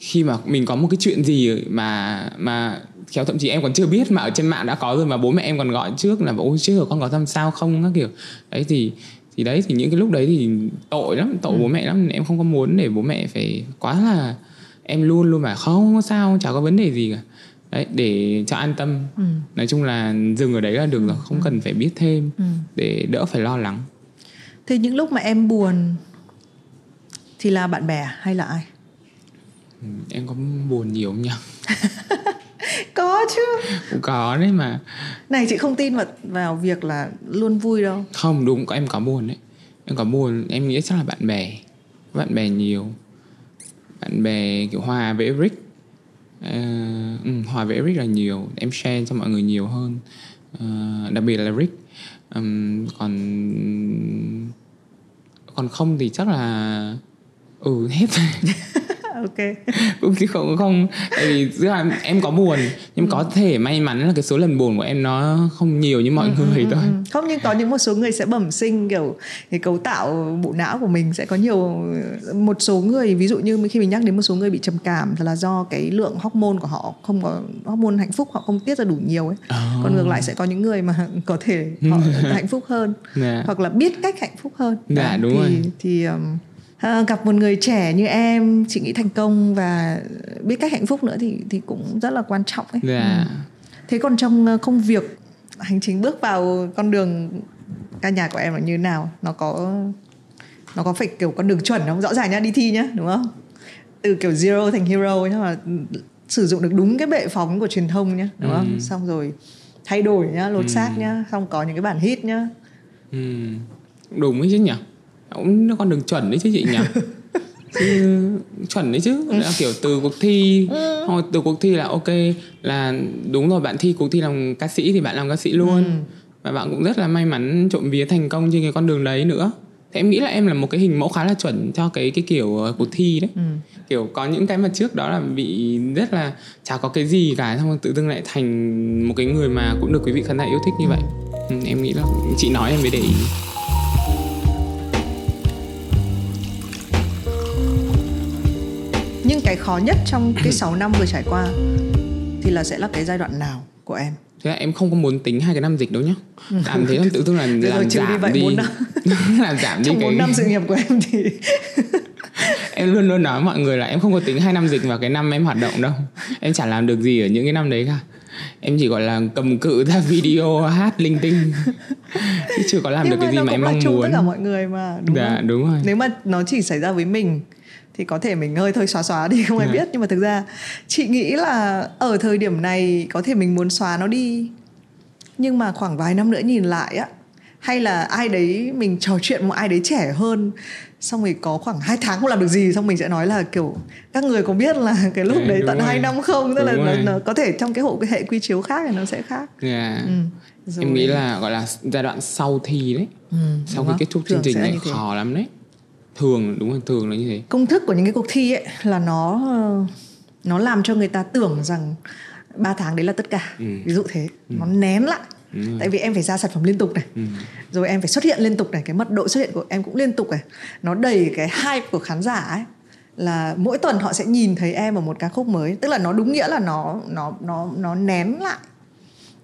S2: khi mà mình có một cái chuyện gì mà mà khéo thậm chí em còn chưa biết mà ở trên mạng đã có rồi mà bố mẹ em còn gọi trước là ôi chứ con có làm sao không? các kiểu. Đấy thì thì đấy thì những cái lúc đấy thì tội lắm tội ừ. bố mẹ lắm em không có muốn để bố mẹ phải quá là em luôn luôn mà không có sao chả có vấn đề gì cả đấy để cho an tâm ừ. nói chung là dừng ở đấy là được rồi không ừ. cần phải biết thêm ừ. để đỡ phải lo lắng
S1: thế những lúc mà em buồn thì là bạn bè hay là ai
S2: ừ, em có buồn nhiều không nhỉ
S1: có chứ.
S2: Cũng có đấy mà.
S1: Này chị không tin vào vào việc là luôn vui đâu.
S2: Không đúng có em có buồn đấy. Em có buồn em nghĩ chắc là bạn bè. Bạn bè nhiều. Bạn bè kiểu hòa với Eric. Uh, ừ, hòa với Eric là nhiều. Em share cho mọi người nhiều hơn. Uh, đặc biệt là Rick um, còn còn không thì chắc là ừ hết
S1: ok
S2: cũng không không tại vì giữa em, em có buồn nhưng ừ. có thể may mắn là cái số lần buồn của em nó không nhiều như mọi ừ, người ừ, thôi ừ.
S1: không nhưng có những một số người sẽ bẩm sinh kiểu cái cấu tạo bộ não của mình sẽ có nhiều một số người ví dụ như khi mình nhắc đến một số người bị trầm cảm là do cái lượng hormone của họ không có hormone hạnh phúc họ không tiết ra đủ nhiều ấy oh. còn ngược lại sẽ có những người mà có thể họ hạnh phúc hơn yeah. Dạ. hoặc là biết cách hạnh phúc hơn
S2: dạ, đúng
S1: thì,
S2: rồi.
S1: thì um, à, gặp một người trẻ như em chị nghĩ thành công và biết cách hạnh phúc nữa thì thì cũng rất là quan trọng ấy
S2: dạ
S1: ừ. thế còn trong ờ, công việc hành trình bước vào con đường ca nhạc của em là như nào nó có nó có phải kiểu con đường chuẩn không rõ ràng nhá đi thi nhá đúng không từ kiểu zero thành hero nhưng mà sử dụng được đúng cái bệ phóng của truyền thông nhá đúng không
S2: Ừ.
S1: xong rồi thay đổi nhá lột
S2: Ừ.
S1: xác nhá xong có những cái bản hit nhá
S2: ừ. đúng ấy chứ nhỉ cũng con đường chuẩn đấy chứ chị nhỉ? Chứ chuẩn đấy chứ. Là kiểu từ cuộc thi hoặc từ cuộc thi là ok là đúng rồi bạn thi cuộc thi làm ca sĩ thì bạn làm ca sĩ luôn.
S1: Ừ.
S2: và bạn cũng rất là may mắn trộm vía thành công trên cái con đường đấy nữa. Thì em nghĩ là em là một cái hình mẫu khá là chuẩn cho cái cái kiểu ờ, cuộc thi đấy.
S1: Ừ.
S2: kiểu có những cái mà trước đó là bị rất là chả có cái gì cả xong rồi tự dưng lại thành một cái người mà cũng được quý vị khán giả yêu thích như vậy. Ừ, em nghĩ là chị nói em mới để ý
S1: nhưng cái khó nhất trong cái 6 năm vừa trải qua thì là sẽ là cái giai đoạn nào của em?
S2: Thế là em không có muốn tính hai cái năm dịch đâu nhá. Làm thế là tự dưng là làm
S1: trừ đi
S2: giảm
S1: vậy
S2: đi.
S1: năm.
S2: làm giảm đi
S1: trong
S2: cái
S1: 4 năm sự nghiệp của em thì
S2: em luôn luôn nói mọi người là em không có tính hai năm dịch vào cái năm em hoạt động đâu. Em chả làm được gì ở những cái năm đấy cả. Em chỉ gọi là cầm cự ra video hát linh tinh. Chứ chưa có làm
S1: nhưng
S2: được cái gì mà em mong muốn
S1: tất cả mọi người mà đúng
S2: dạ
S1: không?
S2: đúng rồi.
S1: Nếu mà nó chỉ xảy ra với mình thì có thể mình hơi thôi xóa xóa đi không ai
S2: Ừ.
S1: biết nhưng mà thực ra chị nghĩ là ở thời điểm này có thể mình muốn xóa nó đi nhưng mà khoảng vài năm nữa nhìn lại á hay là ai đấy mình trò chuyện một ai đấy trẻ hơn xong rồi có khoảng hai tháng không làm được gì xong mình sẽ nói là kiểu các người có biết là cái lúc
S2: Ừ,
S1: đấy tận
S2: rồi.
S1: hai năm không tức là nó, nó có thể trong cái hộ cái hệ quy chiếu khác thì nó sẽ khác
S2: Dạ.
S1: ừ. Rồi.
S2: em nghĩ là gọi là giai đoạn sau thi đấy
S1: ừ,
S2: sau khi
S1: không?
S2: kết thúc chương trình này khó lắm đấy thường đúng rồi thường là như thế.
S1: Công thức của những cái cuộc thi ấy là nó ờ, nó làm cho người ta tưởng rằng 3 tháng đấy là tất cả.
S2: Ừ.
S1: ví dụ thế. Nó nén lại. Tại vì em phải ra sản phẩm liên tục này.
S2: Ừ.
S1: rồi em phải xuất hiện liên tục này. Cái mật độ xuất hiện của em cũng liên tục này. Nó đầy cái hype của khán giả ấy. Là mỗi tuần họ sẽ nhìn thấy em ở một ca khúc mới. Tức là nó đúng nghĩa là nó nó nó nó nén lại.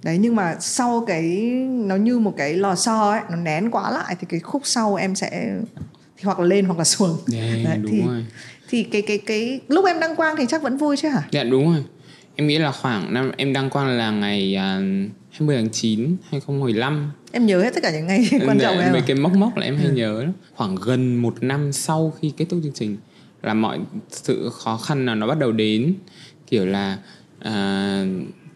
S1: Đấy nhưng mà sau cái nó như một cái lò xo ấy nó nén quá lại thì cái khúc sau em sẽ hoặc là lên hoặc là xuống.
S2: Dạ, đúng
S1: thì
S2: rồi.
S1: thì cái cái cái lúc em đăng quang thì chắc vẫn vui chứ hả?
S2: Dạ đúng rồi. Em nghĩ là khoảng năm em đăng quang là ngày à, 20 tháng 9 2015
S1: em nhớ hết tất cả những ngày quan trọng
S2: Dạ,
S1: em
S2: Mấy
S1: à?
S2: cái mốc mốc là em hay nhớ lắm. Khoảng gần một năm sau khi kết thúc chương trình Là mọi sự khó khăn là nó bắt đầu đến. Kiểu là à,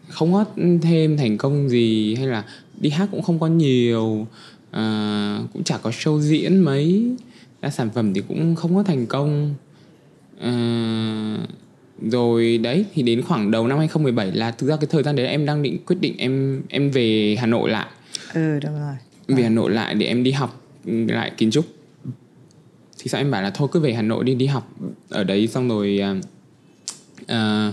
S2: không có thêm thành công gì Hay là đi hát cũng không có nhiều à, Cũng chả có show diễn mấy ra sản phẩm thì cũng không có thành công. À, rồi đấy thì đến khoảng đầu năm 2017 là thực ra cái thời gian đấy em đang định quyết định em em về Hà Nội lại.
S1: Ừ đúng rồi.
S2: Về Hà Nội lại để em đi học lại kiến trúc. Thì sao em bảo là thôi cứ về Hà Nội đi đi học ở đấy xong rồi à, à,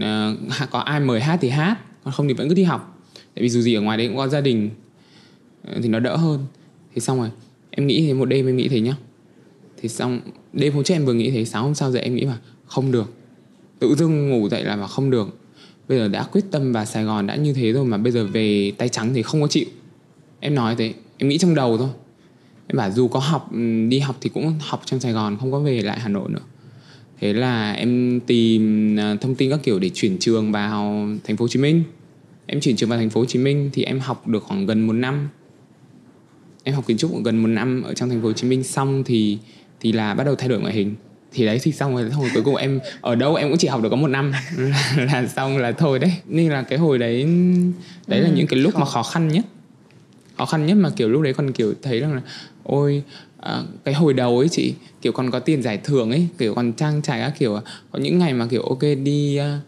S2: à, có ai mời hát thì hát còn không thì vẫn cứ đi học. Tại vì dù gì ở ngoài đấy cũng có gia đình ờ, thì nó đỡ hơn. Thì xong rồi em nghĩ thế một đêm em nghĩ thế nhá thì xong, đêm hôm trước em vừa nghĩ thế sáng hôm sau dậy em nghĩ mà không được. Tự dưng ngủ dậy là mà không được. Bây giờ đã quyết tâm vào Sài Gòn đã như thế rồi mà bây giờ về tay trắng thì không có chịu. Em nói thế, em nghĩ trong đầu thôi. Em bảo dù có học ừ, đi học thì cũng học trong Sài Gòn, không có về lại Hà Nội nữa. Thế là em tìm à, thông tin các kiểu để chuyển trường vào thành phố Hồ Chí Minh. Em chuyển trường vào thành phố Hồ Chí Minh thì em học được khoảng gần một năm. Em học kiến trúc gần một năm ở trong thành phố Hồ Chí Minh. Xong thì thì là bắt đầu thay đổi ngoại hình. Thì đấy thì xong rồi rồi cuối cùng em ở đâu em cũng chỉ học được có một năm. Là, là xong là thôi đấy. Nên là cái hồi đấy đấy là
S1: Ừ,
S2: những cái lúc mà
S1: khó.
S2: khó khăn nhất. Khó khăn nhất mà kiểu lúc đấy còn kiểu thấy rằng là ôi à, cái hồi đầu ấy chị kiểu còn có tiền giải thưởng ấy kiểu còn trang trải các kiểu có những ngày mà kiểu ok đi à,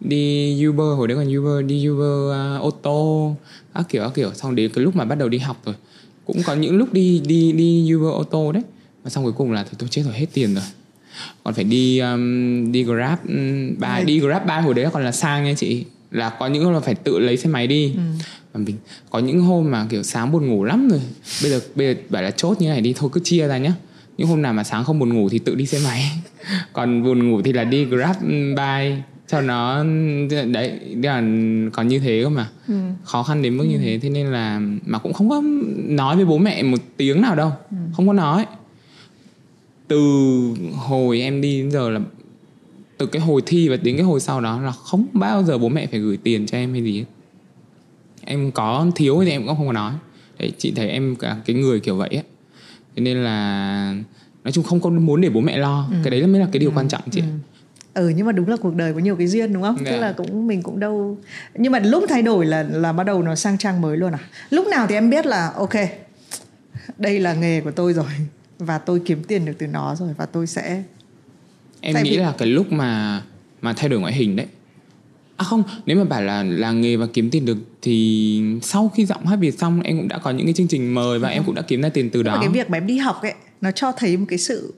S2: đi Uber hồi đấy còn Uber đi Uber à, ô tô các kiểu các kiểu. Xong đến cái lúc mà bắt đầu đi học rồi. Cũng có những lúc đi đi đi Uber ô tô đấy mà xong cuối cùng là tôi chết rồi hết tiền rồi. Còn phải đi um, đi Grab um, ba đi Grab ba hồi đấy còn là sang nha chị. Là có những hôm là phải tự lấy xe máy đi.
S1: Ừ.
S2: và mình có những hôm mà kiểu sáng buồn ngủ lắm rồi. Bây giờ bây giờ bảo là chốt như này đi thôi cứ chia ra nhá. Những hôm nào mà sáng không buồn ngủ thì tự đi xe máy. Còn buồn ngủ thì là đi grab um, bike cho nó đấy đấy là còn như thế cơ mà.
S1: Ừ.
S2: khó khăn đến mức như thế thế nên là mà cũng không có nói với bố mẹ một tiếng nào đâu. Không có nói từ hồi em đi đến giờ là từ cái hồi thi và đến cái hồi sau đó là không bao giờ bố mẹ phải gửi tiền cho em hay gì hết em có thiếu thì em cũng không có nói đấy chị thấy em cả cái người kiểu vậy á thế nên là nói chung không có muốn để bố mẹ lo ừ. cái đấy mới là cái điều ừ. quan trọng chị
S1: ừ. ừ nhưng mà đúng là cuộc đời có nhiều cái duyên đúng không? Yeah. Tức dạ. là cũng mình cũng đâu nhưng mà lúc thay đổi là là bắt đầu nó sang trang mới luôn à? Lúc nào thì em biết là ok đây là nghề của tôi rồi và tôi kiếm tiền được từ nó rồi và tôi sẽ
S2: em nghĩ vì... là cái lúc mà mà thay đổi ngoại hình đấy À không, nếu mà bảo là là nghề và kiếm tiền được thì sau khi giọng hát Việt xong em cũng đã có những cái chương trình mời và ừ. em cũng đã kiếm ra tiền từ
S1: Nhưng
S2: đó.
S1: Mà cái việc mà em đi học ấy nó cho thấy một cái sự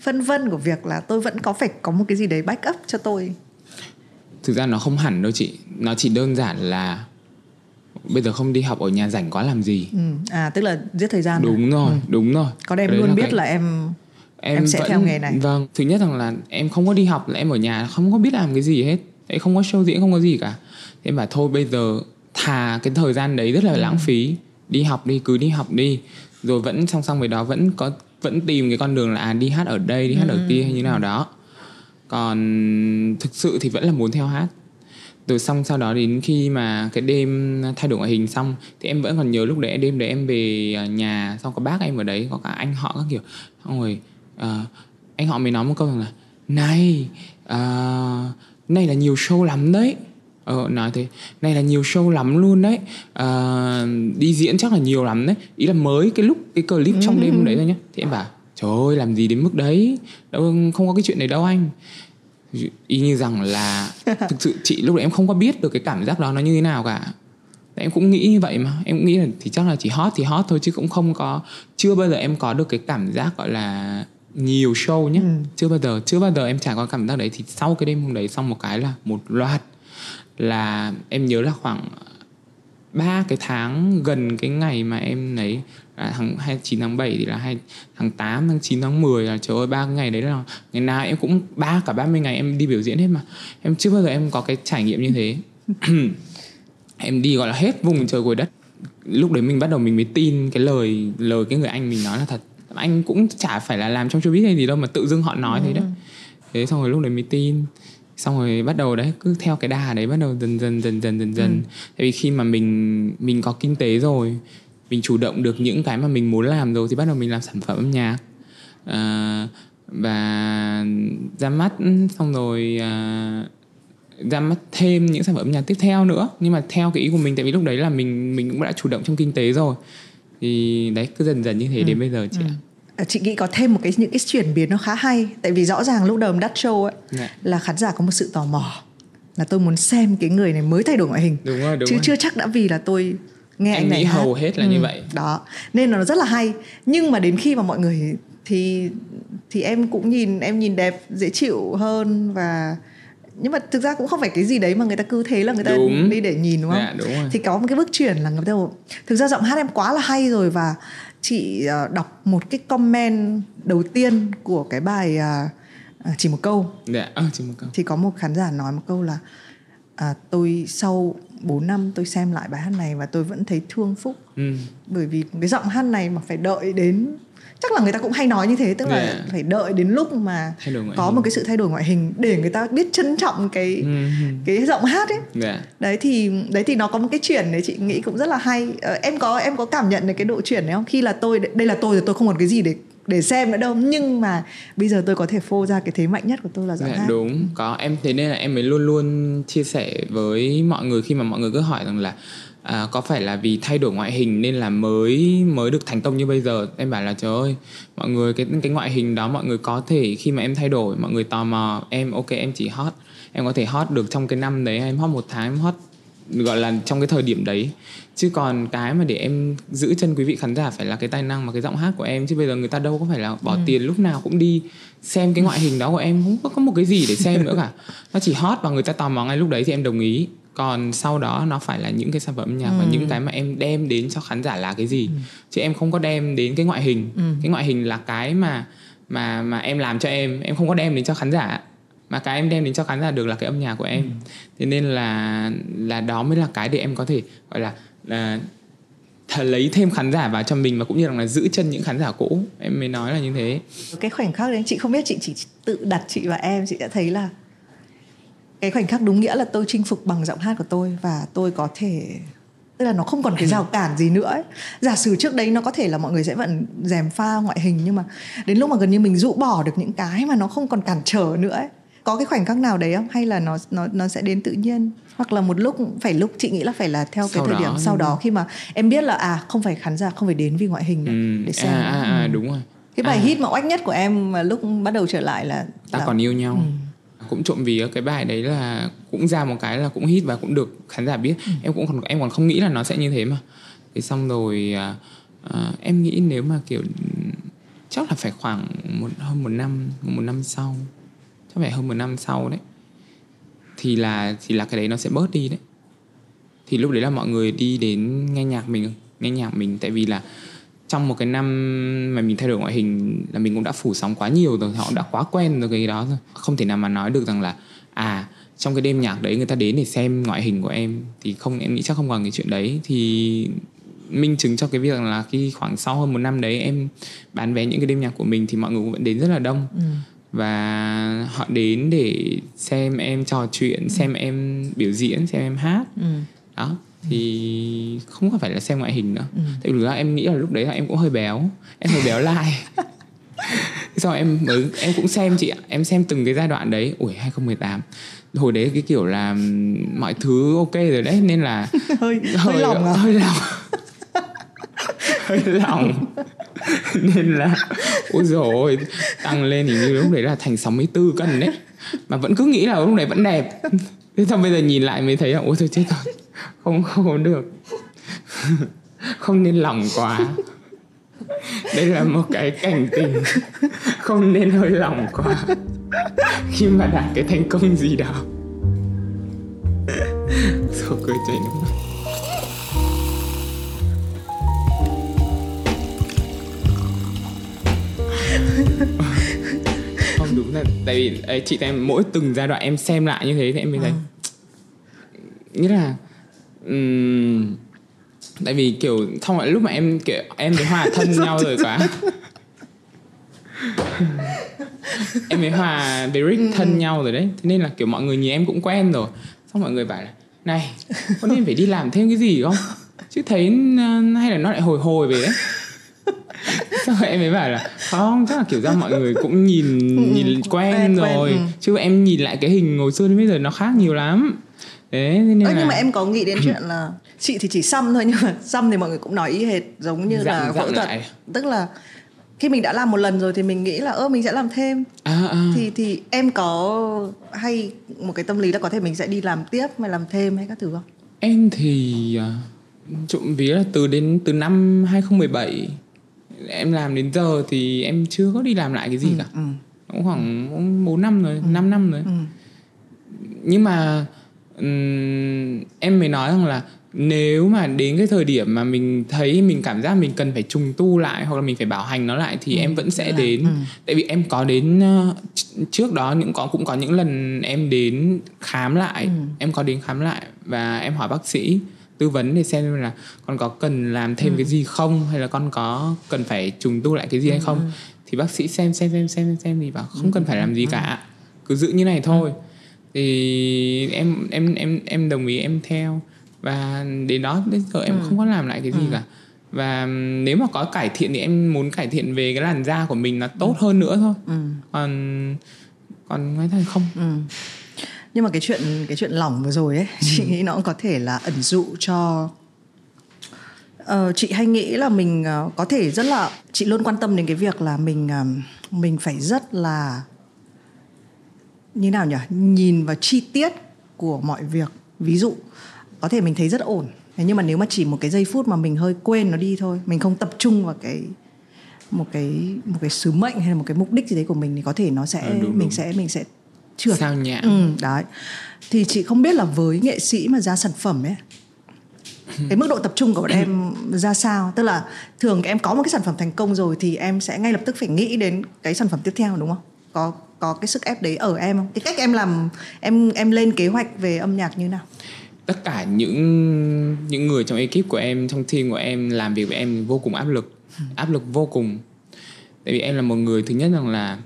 S1: phân vân của việc là tôi vẫn có phải có một cái gì đấy back up cho tôi.
S2: Thực ra nó không hẳn đâu chị, nó chỉ đơn giản là bây giờ không đi học ở nhà rảnh quá làm gì.
S1: Ừ. À tức là giết thời gian.
S2: Đúng à? rồi, ừ. đúng rồi.
S1: Còn em luôn là biết cái... là em em, em sẽ vẫn, theo nghề này.
S2: Vâng, thứ nhất rằng là em không có đi học là em ở nhà không có biết làm cái gì hết đấy không có show diễn không có gì cả thế mà thôi bây giờ thà cái thời gian đấy rất là ừ. lãng phí đi học đi cứ đi học đi rồi vẫn song song với đó vẫn có vẫn tìm cái con đường là à, đi hát ở đây đi hát ừ. ở kia hay như nào đó còn thực sự thì vẫn là muốn theo hát rồi xong sau đó đến khi mà cái đêm thay đổi ngoại hình xong thì em vẫn còn nhớ lúc đấy đêm đấy em về nhà xong có bác em ở đấy có cả anh họ các kiểu. Xong rồi uh, anh họ mới nói một câu rằng là này uh, này là nhiều show lắm đấy. Ờ nói thế này là nhiều show lắm luôn đấy. À, đi diễn chắc là nhiều lắm đấy. Ý là mới cái lúc cái clip trong đêm đấy thôi nhá. Thì em bảo trời ơi làm gì đến mức đấy? Đâu không có cái chuyện này đâu anh y như rằng là thực sự chị lúc đấy em không có biết được cái cảm giác đó nó như thế nào cả. Em cũng nghĩ như vậy mà. Em cũng nghĩ là thì chắc là chỉ hot thì hot thôi chứ cũng không có chưa bao giờ em có được cái cảm giác gọi là nhiều show nhé ừ. chưa bao giờ chưa bao giờ em trải qua cảm giác đấy. Thì sau cái đêm hôm đấy xong một cái là một loạt là em nhớ là khoảng ba cái tháng gần cái ngày mà em lấy là tháng 29 tháng 7 thì là hai tháng 8 tháng 9 tháng 10 là trời ơi ba cái ngày đấy là ngày nào em cũng ba cả 30 ngày em đi biểu diễn hết mà. Em chưa bao giờ em có cái trải nghiệm như thế. Em đi gọi là hết vùng trời cuối đất. Lúc đấy mình bắt đầu mình mới tin cái lời lời cái người anh mình nói là thật. Anh cũng chả phải là làm trong showbiz hay gì đâu mà tự dưng họ nói ừ. thế đấy. Thế xong rồi lúc đấy mới tin xong rồi bắt đầu đấy cứ theo cái đà đấy bắt đầu dần dần dần dần dần dần ừ. tại vì khi mà mình mình có kinh tế rồi mình chủ động được những cái mà mình muốn làm rồi thì bắt đầu mình làm sản phẩm âm nhạc à, và ra mắt xong rồi à, ra mắt thêm những sản phẩm âm nhạc tiếp theo nữa nhưng mà theo cái ý của mình tại vì lúc đấy là mình mình cũng đã chủ động trong kinh tế rồi thì đấy cứ dần dần như thế ừ. đến bây giờ chị ừ.
S1: Chị nghĩ có thêm một cái những cái chuyển biến nó khá hay tại vì rõ ràng lúc đầu đắt show ấy yeah. Dạ. là khán giả có một sự tò mò là tôi muốn xem cái người này mới thay đổi ngoại hình
S2: đúng rồi, đúng
S1: chứ
S2: rồi.
S1: chưa chắc đã vì là tôi nghe
S2: em
S1: anh này
S2: nghĩ hầu hết là ừ, như vậy
S1: đó nên là nó rất là hay nhưng mà đến khi mà mọi người thì thì em cũng nhìn em nhìn đẹp dễ chịu hơn và nhưng mà thực ra cũng không phải cái gì đấy mà người ta cứ thế là người ta đúng. đi để nhìn đúng không?
S2: Dạ, đúng rồi.
S1: Thì có một cái bước chuyển là người ta thực ra giọng hát em quá là hay rồi và chị ờ, đọc một cái comment đầu tiên của cái bài uh, chỉ một câu.
S2: Dạ, à, chỉ một câu.
S1: Thì có một khán giả nói một câu là à, tôi sau 4 năm tôi xem lại bài hát này và tôi vẫn thấy thương Phúc. Ừ. Bởi vì cái giọng hát này mà phải đợi đến chắc là người ta cũng hay nói như thế tức là yeah. Dạ. phải đợi đến lúc mà có hình. một cái sự thay đổi ngoại hình để người ta biết trân trọng cái mm-hmm. cái giọng hát ấy yeah. Dạ. đấy thì đấy thì nó có một cái chuyển đấy chị nghĩ cũng rất là hay ờ, em có em có cảm nhận được cái độ chuyển này không khi là tôi đây là tôi rồi tôi không còn cái gì để để xem nữa đâu nhưng mà bây giờ tôi có thể phô ra cái thế mạnh nhất của tôi là giọng
S2: yeah,
S1: hát
S2: đúng có em thế nên là em mới luôn luôn chia sẻ với mọi người khi mà mọi người cứ hỏi rằng là à, có phải là vì thay đổi ngoại hình nên là mới mới được thành công như bây giờ? Em bảo là trời ơi mọi người cái cái ngoại hình đó mọi người có thể khi mà em thay đổi mọi người tò mò em ok em chỉ hot em có thể hot được trong cái năm đấy em hot một tháng em hot gọi là trong cái thời điểm đấy. Chứ còn cái mà để em giữ chân quý vị khán giả phải là cái tài năng và cái giọng hát của em chứ bây giờ người ta đâu có phải là bỏ ừ. tiền lúc nào cũng đi xem cái ngoại hình đó của em không có một cái gì để xem nữa cả. Nó chỉ hot và người ta tò mò ngay lúc đấy thì em đồng ý còn sau đó nó phải là những cái sản phẩm âm nhạc ừ. và những cái mà em đem đến cho khán giả là cái gì ừ. chứ em không có đem đến cái ngoại hình ừ. cái ngoại hình là cái mà mà mà em làm cho em em không có đem đến cho khán giả mà cái em đem đến cho khán giả được là cái âm nhạc của em ừ. thế nên là là đó mới là cái để em có thể gọi là là th- lấy thêm khán giả vào cho mình và cũng như là giữ chân những khán giả cũ em mới nói là như thế
S1: cái khoảnh khắc đấy chị không biết chị chỉ tự đặt chị và em chị đã thấy là cái khoảnh khắc đúng nghĩa là tôi chinh phục bằng giọng hát của tôi và tôi có thể tức là nó không còn cái rào cản gì nữa ấy. giả sử trước đấy nó có thể là mọi người sẽ vẫn dèm pha ngoại hình nhưng mà đến lúc mà gần như mình rũ bỏ được những cái mà nó không còn cản trở nữa ấy. có cái khoảnh khắc nào đấy không hay là nó nó nó sẽ đến tự nhiên hoặc là một lúc phải lúc chị nghĩ là phải là theo cái
S2: Sau
S1: thời
S2: đó,
S1: điểm sau đó khi mà em biết là à không phải khán giả không phải đến vì ngoại hình nữa
S2: ừ.
S1: để xem
S2: à, à, à,
S1: Ừ.
S2: đúng rồi
S1: cái bài
S2: à,
S1: hit mà oách nhất của em mà lúc bắt đầu trở lại là
S2: ta
S1: là-
S2: còn yêu nhau
S1: Ừ.
S2: cũng trộm vía. Cái bài đấy là cũng ra một cái là cũng hit và cũng được khán giả biết.
S1: Ừ.
S2: em cũng còn em còn không nghĩ là nó sẽ như thế mà. Thì xong rồi à, à, em nghĩ nếu mà kiểu chắc là phải khoảng một hơn một năm một năm sau. Chắc phải hơn một năm sau đấy. Thì là thì là cái đấy nó sẽ bớt đi đấy. Thì lúc đấy là mọi người đi đến nghe nhạc mình nghe nhạc mình. Tại vì là trong một cái năm mà mình thay đổi ngoại hình là mình cũng đã phủ sóng quá nhiều rồi họ đã quá quen rồi cái đó rồi. Không thể nào mà nói được rằng là à trong cái đêm nhạc đấy người ta đến để xem ngoại hình của em thì không em nghĩ chắc không còn cái chuyện đấy. Thì minh chứng cho cái việc là khi khoảng sau hơn một năm đấy em bán vé những cái đêm nhạc của mình thì mọi người cũng vẫn đến rất là đông.
S1: Ừ.
S2: và họ đến để xem em trò chuyện xem em biểu diễn xem em hát.
S1: Ừ.
S2: đó thì không phải là xem ngoại hình nữa.
S1: Ừ.
S2: tại vì ra em nghĩ là lúc đấy là em cũng hơi béo. Em hơi béo lại sau em mới em cũng xem chị ạ. Em xem từng cái giai đoạn đấy. Ủi 2018 hồi đấy cái kiểu là mọi thứ ok rồi đấy. Nên là
S1: hơi hơi lòng à?
S2: hơi lòng. Hơi lòng. Nên là ôi rồi tăng lên thì như lúc đấy là thành 64 cân đấy. Mà vẫn cứ nghĩ là lúc đấy vẫn đẹp. Thế xong bây giờ nhìn lại mới thấy là ôi thôi chết rồi không không có được. Không nên lòng quá. Đây là một cái cảnh tình. Không nên hơi lòng quá. Khi mà đạt cái thành công gì đó. Rồi cười chảy nước mắt không đúng là tại vì ấy, chị em mỗi từng giai đoạn em xem lại như thế thì em mới thấy nghĩa là ừm, tại vì kiểu xong rồi lúc mà em kiểu em với hòa thân nhau rồi quá. em với hòa với Rick thân nhau rồi đấy. Thế nên là kiểu mọi người nhìn em cũng quen rồi. Xong mọi người bảo là này có nên phải đi làm thêm cái gì không? Chứ thấy ờ, hay là nó lại hồi hồi về đấy. Xong rồi em mới bảo là không chắc là kiểu ra mọi người cũng nhìn nhìn quen,
S1: quen, quen,
S2: rồi.
S1: ừ.
S2: chứ em nhìn lại cái hình hồi xưa đến bây giờ nó khác nhiều lắm đấy thế nên
S1: Ơ,
S2: là
S1: nhưng mà em có nghĩ đến chuyện là chị thì chỉ xăm thôi nhưng mà xăm thì mọi người cũng nói y hệt giống như là
S2: Dặn-
S1: phẫu
S2: dặn
S1: thuật tức là khi mình đã làm một lần rồi thì mình nghĩ là ơ mình sẽ làm thêm
S2: à, à.
S1: thì thì em có hay một cái tâm lý là có thể mình sẽ đi làm tiếp hay làm thêm hay các thứ không
S2: Em thì à, trộm vía là từ đến từ năm 2017 em làm đến giờ thì em chưa có đi làm lại cái gì cả.
S1: ừ.
S2: Cũng khoảng 4 năm rồi, 5 năm rồi.
S1: Ừ.
S2: Nhưng mà em mới nói rằng là nếu mà đến cái thời điểm mà mình thấy mình cảm giác mình cần phải trùng tu lại hoặc là mình phải bảo hành nó lại thì em vẫn sẽ
S1: là-
S2: đến.
S1: Ừ.
S2: tại vì em có đến ờ, trước đó những có cũng có những lần em đến khám lại.
S1: Ừ.
S2: em có đến khám lại và em hỏi bác sĩ tư vấn để xem là con có cần làm thêm cái gì không hay là con có cần phải trùng tu lại cái gì hay không. Thì bác sĩ xem xem xem xem xem thì bảo không cần phải làm gì cả. Cứ giữ như này thôi thì em em em em đồng ý em theo. Và đến đó đến giờ em không có làm lại cái gì cả. Và nếu mà có cải thiện thì em muốn cải thiện về cái làn da của mình nó tốt hơn nữa thôi.
S1: Ừ.
S2: còn còn nói thật không.
S1: Ừ. Nhưng mà cái chuyện cái chuyện lỏng vừa rồi ấy, chị nghĩ nó cũng có thể là ẩn dụ cho Ờ, chị hay nghĩ là mình ờ, có thể rất là chị luôn quan tâm đến cái việc là mình ờ, mình phải rất là như nào nhỉ? Nhìn vào chi tiết của mọi việc. Ví dụ có thể mình thấy rất ổn. Thế nhưng mà nếu mà chỉ một cái giây phút mà mình hơi quên nó đi thôi mình không tập trung vào cái một cái một cái sứ mệnh hay là một cái mục đích gì đấy của mình thì có thể nó sẽ
S2: Ờ, đúng,
S1: mình
S2: đúng.
S1: sẽ mình sẽ trượt.
S2: Sao nhãn
S1: ừ, đấy. Thì chị không biết là với nghệ sĩ mà ra sản phẩm ấy cái mức độ tập trung của bọn em ra sao? Tức là thường em có một cái sản phẩm thành công rồi thì em sẽ ngay lập tức phải nghĩ đến cái sản phẩm tiếp theo đúng không? Có có cái sức ép đấy ở em không? Cái cách em làm, em em lên kế hoạch về âm nhạc như nào?
S2: Tất cả những những người trong ekip của em, trong team của em làm việc với em vô cùng áp lực. Áp lực vô cùng. Tại vì em là một người thứ nhất rằng là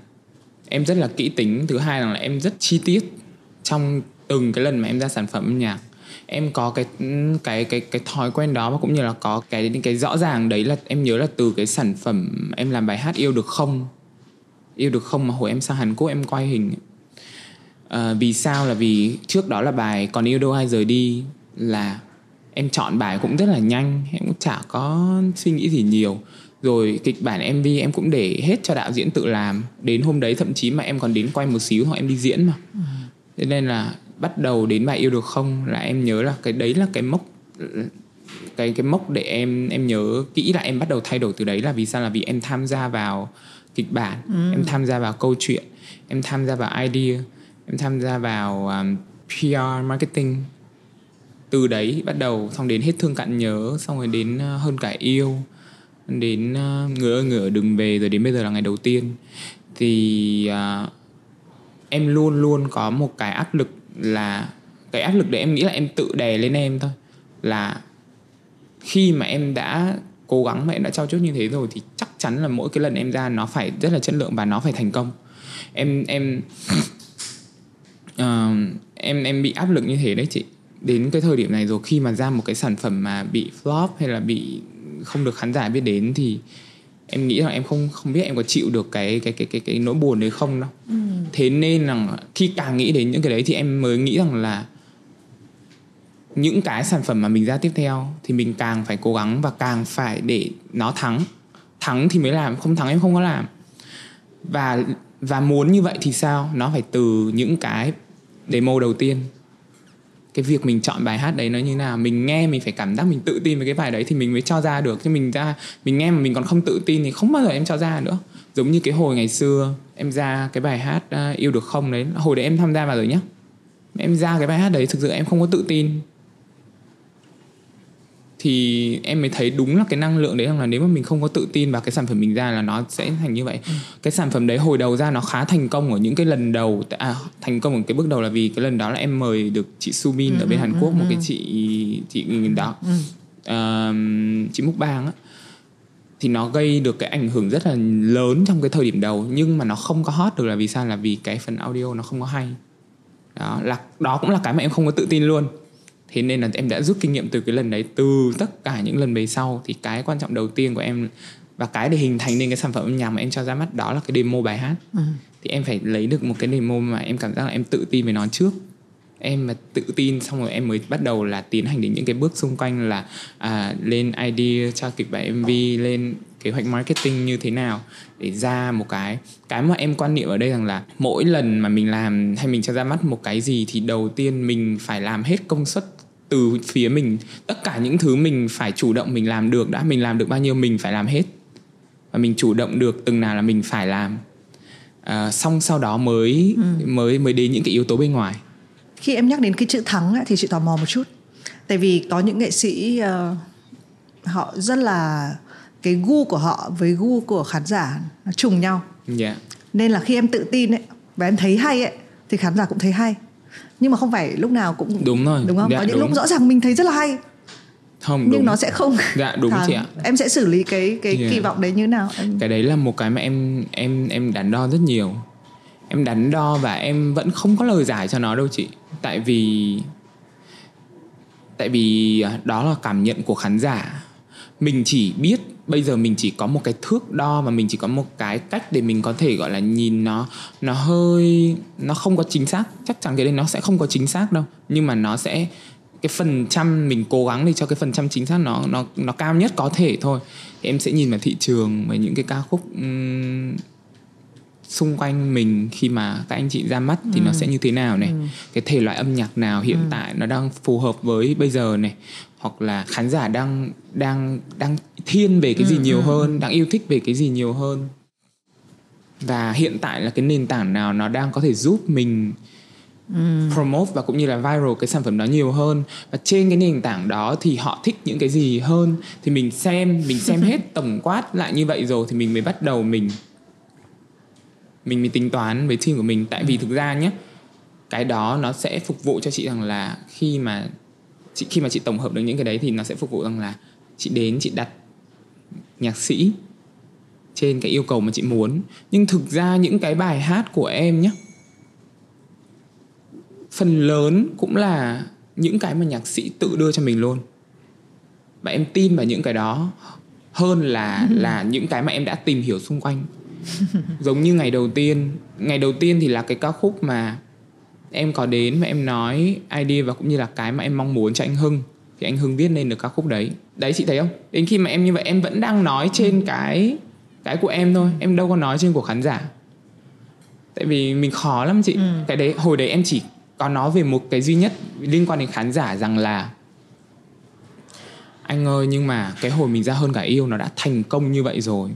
S2: em rất là kỹ tính, thứ hai rằng là em rất chi tiết trong từng cái lần mà em ra sản phẩm âm nhạc. Em có cái cái cái cái thói quen đó và cũng như là có cái cái rõ ràng đấy là em nhớ là từ cái sản phẩm em làm bài hát yêu được không yêu được không mà hồi em sang Hàn Quốc em quay hình. À, vì sao? Là vì trước đó là bài còn yêu đâu ai rời đi là em chọn bài cũng rất là nhanh em cũng chả có suy nghĩ gì nhiều. Rồi kịch bản mv em cũng để hết cho đạo diễn tự làm. Đến hôm đấy thậm chí mà em còn đến quay một xíu hoặc em đi diễn mà. Thế nên là bắt đầu đến bài yêu được không là em nhớ là cái đấy là cái mốc cái cái mốc để em em nhớ kỹ là em bắt đầu thay đổi từ đấy là vì sao? Là vì em tham gia vào kịch bản. Ừ. em tham gia vào câu chuyện em tham gia vào idea em tham gia vào um, PR marketing. Từ đấy bắt đầu xong đến hết thương cạn nhớ xong rồi đến uh, hơn cả yêu đến uh, người ơi người ở đừng về rồi đến bây giờ là ngày đầu tiên. Thì uh, em luôn luôn có một cái áp lực là cái áp lực đấy em nghĩ là em tự đè lên em thôi. Là khi mà em đã cố gắng mà em đã trao chốt như thế rồi thì chắc chắn là mỗi cái lần em ra nó phải rất là chất lượng và nó phải thành công. Em em uh, em em bị áp lực như thế đấy chị. Đến cái thời điểm này rồi khi mà ra một cái sản phẩm mà bị flop hay là bị không được khán giả biết đến thì em nghĩ là em không không biết em có chịu được cái cái cái cái cái nỗi buồn đấy không đâu. Ừ. thế nên là khi càng nghĩ đến những cái đấy thì em mới nghĩ rằng là những cái sản phẩm mà mình ra tiếp theo thì mình càng phải cố gắng và càng phải để nó thắng. Thắng thì mới làm không thắng em không có làm. Và và muốn như vậy thì sao? Nó phải từ những cái demo đầu tiên. Cái việc mình chọn bài hát đấy nó như nào? Mình nghe mình phải cảm giác mình tự tin với cái bài đấy thì mình mới cho ra được. Chứ mình ra mình nghe mà mình còn không tự tin thì không bao giờ em cho ra nữa. Giống như cái hồi ngày xưa em ra cái bài hát uh, yêu được không đấy. Hồi đấy em tham gia vào rồi nhá. Em ra cái bài hát đấy thực sự em không có tự tin thì em mới thấy đúng là cái năng lượng đấy là nếu mà mình không có tự tin vào cái sản phẩm mình ra là nó sẽ thành như vậy. Ừ. cái sản phẩm đấy hồi đầu ra nó khá thành công ở những cái lần đầu à, thành công ở cái bước đầu là vì cái lần đó là em mời được chị Sumin ừ, ở bên ừ, Hàn Quốc ừ, một cái chị chị đó. Ừ. uh, chị Múc Bang á. Thì nó gây được cái ảnh hưởng rất là lớn trong cái thời điểm đầu nhưng mà nó không có hot được là vì sao? Là vì cái phần audio nó không có hay. Đó là đó cũng là cái mà em không có tự tin luôn thế nên là em đã rút kinh nghiệm từ cái lần đấy từ tất cả những lần về sau. Thì cái quan trọng đầu tiên của em và cái để hình thành nên cái sản phẩm âm nhạc mà em cho ra mắt đó là cái demo bài hát. Ừ. thì em phải lấy được một cái demo mà em cảm giác là em tự tin về nó trước. Em mà tự tin xong rồi em mới bắt đầu là tiến hành đến những cái bước xung quanh là à, lên idea cho kịch bản mv lên kế hoạch marketing như thế nào để ra một cái. Cái mà em quan niệm ở đây rằng là mỗi lần mà mình làm hay mình cho ra mắt một cái gì thì đầu tiên mình phải làm hết công suất từ phía mình tất cả những thứ mình phải chủ động mình làm được đã mình làm được bao nhiêu mình phải làm hết và mình chủ động được từng nào là mình phải làm à, xong sau đó mới ừ. mới mới đến những cái yếu tố bên ngoài
S1: khi em nhắc đến cái chữ thắng thì chị tò mò một chút tại vì có những nghệ sĩ uh, họ rất là cái gu của họ với gu của khán giả nó trùng nhau
S2: yeah. Dạ.
S1: nên là khi em tự tin ấy và em thấy hay ấy thì khán giả cũng thấy hay nhưng mà không phải lúc nào cũng
S2: đúng rồi
S1: đúng không dạ, có những đúng. lúc rõ ràng mình thấy rất là hay
S2: không
S1: nhưng
S2: đúng.
S1: nó sẽ không
S2: dạ đúng thắng. chị ạ
S1: em sẽ xử lý cái cái yeah. kỳ vọng đấy như nào em...
S2: cái đấy là một cái mà em em em đắn đo rất nhiều em đắn đo và em vẫn không có lời giải cho nó đâu chị tại vì tại vì đó là cảm nhận của khán giả mình chỉ biết bây giờ mình chỉ có một cái thước đo và mình chỉ có một cái cách để mình có thể gọi là nhìn nó nó hơi nó không có chính xác. Chắc chắn cái đấy nó sẽ không có chính xác đâu nhưng mà nó sẽ cái phần trăm mình cố gắng để cho cái phần trăm chính xác nó nó nó cao nhất có thể thôi. Thì em sẽ nhìn vào thị trường và những cái ca khúc um, xung quanh mình khi mà các anh chị ra mắt thì ừ. nó sẽ như thế nào này ừ. cái thể loại âm nhạc nào hiện ừ. tại nó đang phù hợp với bây giờ này hoặc là khán giả đang đang đang thiên về cái gì ừ, nhiều ừ. hơn đang yêu thích về cái gì nhiều hơn và hiện tại là cái nền tảng nào nó đang có thể giúp mình ừ. promote và cũng như là viral cái sản phẩm đó nhiều hơn và trên cái nền tảng đó thì họ thích những cái gì hơn thì mình xem mình xem hết tổng quát lại như vậy rồi thì mình mới bắt đầu mình mình mới tính toán với team của mình. Tại vì ừ. thực ra nhé cái đó nó sẽ phục vụ cho chị rằng là khi mà chị khi mà chị tổng hợp được những cái đấy thì nó sẽ phục vụ rằng là chị đến chị đặt nhạc sĩ trên cái yêu cầu mà chị muốn. Nhưng thực ra những cái bài hát của em nhé phần lớn cũng là những cái mà nhạc sĩ tự đưa cho mình luôn. Và em tin vào những cái đó hơn là là những cái mà em đã tìm hiểu xung quanh giống như ngày đầu tiên. Ngày đầu tiên thì là cái ca khúc mà em có đến và em nói idea và cũng như là cái mà em mong muốn cho anh Hưng. Thì anh Hưng viết nên được ca khúc đấy. Đấy chị thấy không? Đến khi mà em như vậy em vẫn đang nói trên cái cái của em thôi. Em đâu có nói trên của khán giả. Tại vì mình khó lắm chị. Ừ. cái đấy hồi đấy em chỉ có nói về một cái duy nhất liên quan đến khán giả rằng là anh ơi nhưng mà cái hồi mình ra hơn cả yêu nó đã thành công như vậy rồi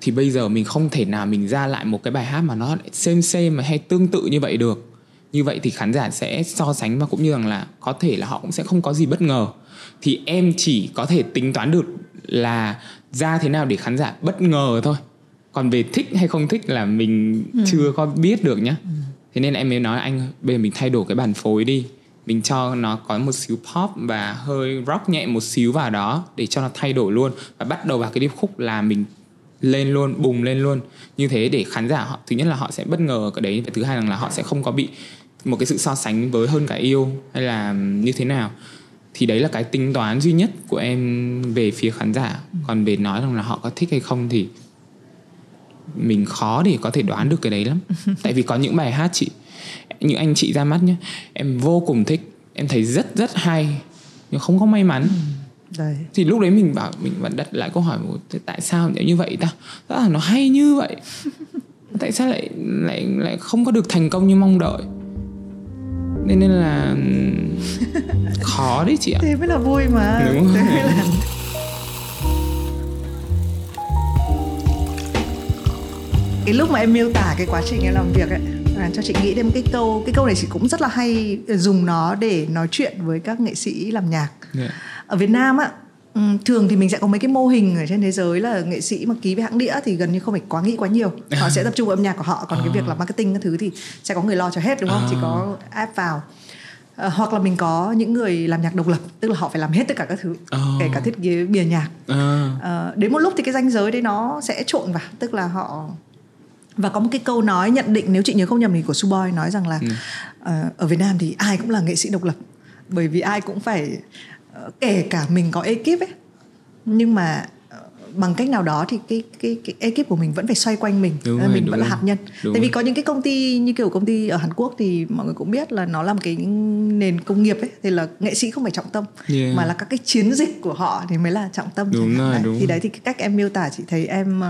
S2: thì bây giờ mình không thể nào mình ra lại một cái bài hát mà nó xem xem mà hay tương tự như vậy được. Như vậy thì khán giả sẽ so sánh và cũng như rằng là có thể là họ cũng sẽ không có gì bất ngờ. Thì em chỉ có thể tính toán được là ra thế nào để khán giả bất ngờ thôi. Còn về thích hay không thích là mình ừ. chưa có biết được nhá. Ừ. thế nên em mới nói anh bây giờ mình thay đổi cái bản phối đi. Mình cho nó có một xíu pop và hơi rock nhẹ một xíu vào đó để cho nó thay đổi luôn. Và bắt đầu vào cái điệp khúc là mình lên luôn bùng lên luôn. Như thế để khán giả họ thứ nhất là họ sẽ bất ngờ cái đấy và thứ hai là họ sẽ không có bị một cái sự so sánh với hơn cả yêu hay là như thế nào. Thì đấy là cái tính toán duy nhất của em về phía khán giả. Còn về nói rằng là họ có thích hay không thì mình khó để có thể đoán được cái đấy lắm. Tại vì có những bài hát chị những anh chị ra mắt nhé em vô cùng thích em thấy rất rất hay nhưng không có may mắn Đấy. thì lúc đấy mình bảo mình vẫn đặt lại câu hỏi tại sao như vậy ta? Rõ là nó hay như vậy. Tại sao lại lại lại không có được thành công như mong đợi? Nên nên là khó đấy chị ạ.
S1: Thế mới là vui mà. Đúng thế mới là cái lúc mà em miêu tả cái quá trình em làm việc ấy à, cho chị nghĩ thêm cái câu cái câu này chị cũng rất là hay dùng nó để nói chuyện với các nghệ sĩ làm nhạc. Yeah. Ở Việt Nam á Ừ, thường thì mình sẽ có mấy cái mô hình ở trên thế giới là nghệ sĩ mà ký với hãng đĩa thì gần như không phải quá nghĩ quá nhiều họ sẽ tập trung vào âm nhạc của họ còn à. cái việc là marketing các thứ thì sẽ có người lo cho hết đúng không à. chỉ có app vào à, hoặc là mình có những người làm nhạc độc lập tức là họ phải làm hết tất cả các thứ à. kể cả thiết kế bìa nhạc à. À, đến một lúc thì cái ranh giới đấy nó sẽ trộn vào tức là họ và có một cái câu nói nhận định nếu chị nhớ không nhầm thì của Suboy nói rằng là ừ. uh, ở Việt Nam thì ai cũng là nghệ sĩ độc lập bởi vì ai cũng phải kể cả mình có ekip ấy nhưng mà uh, bằng cách nào đó thì cái cái cái ekip của mình vẫn phải xoay quanh mình đúng rồi, mình đúng vẫn rồi. là hạt nhân đúng tại vì có những cái công ty như kiểu công ty ở Hàn Quốc thì mọi người cũng biết là nó là một cái nền công nghiệp ấy thì là nghệ sĩ không phải trọng tâm yeah. mà là các cái chiến dịch của họ thì mới là trọng tâm
S2: đúng rồi, đấy.
S1: đúng. thì đấy thì cái cách em miêu tả chị thấy em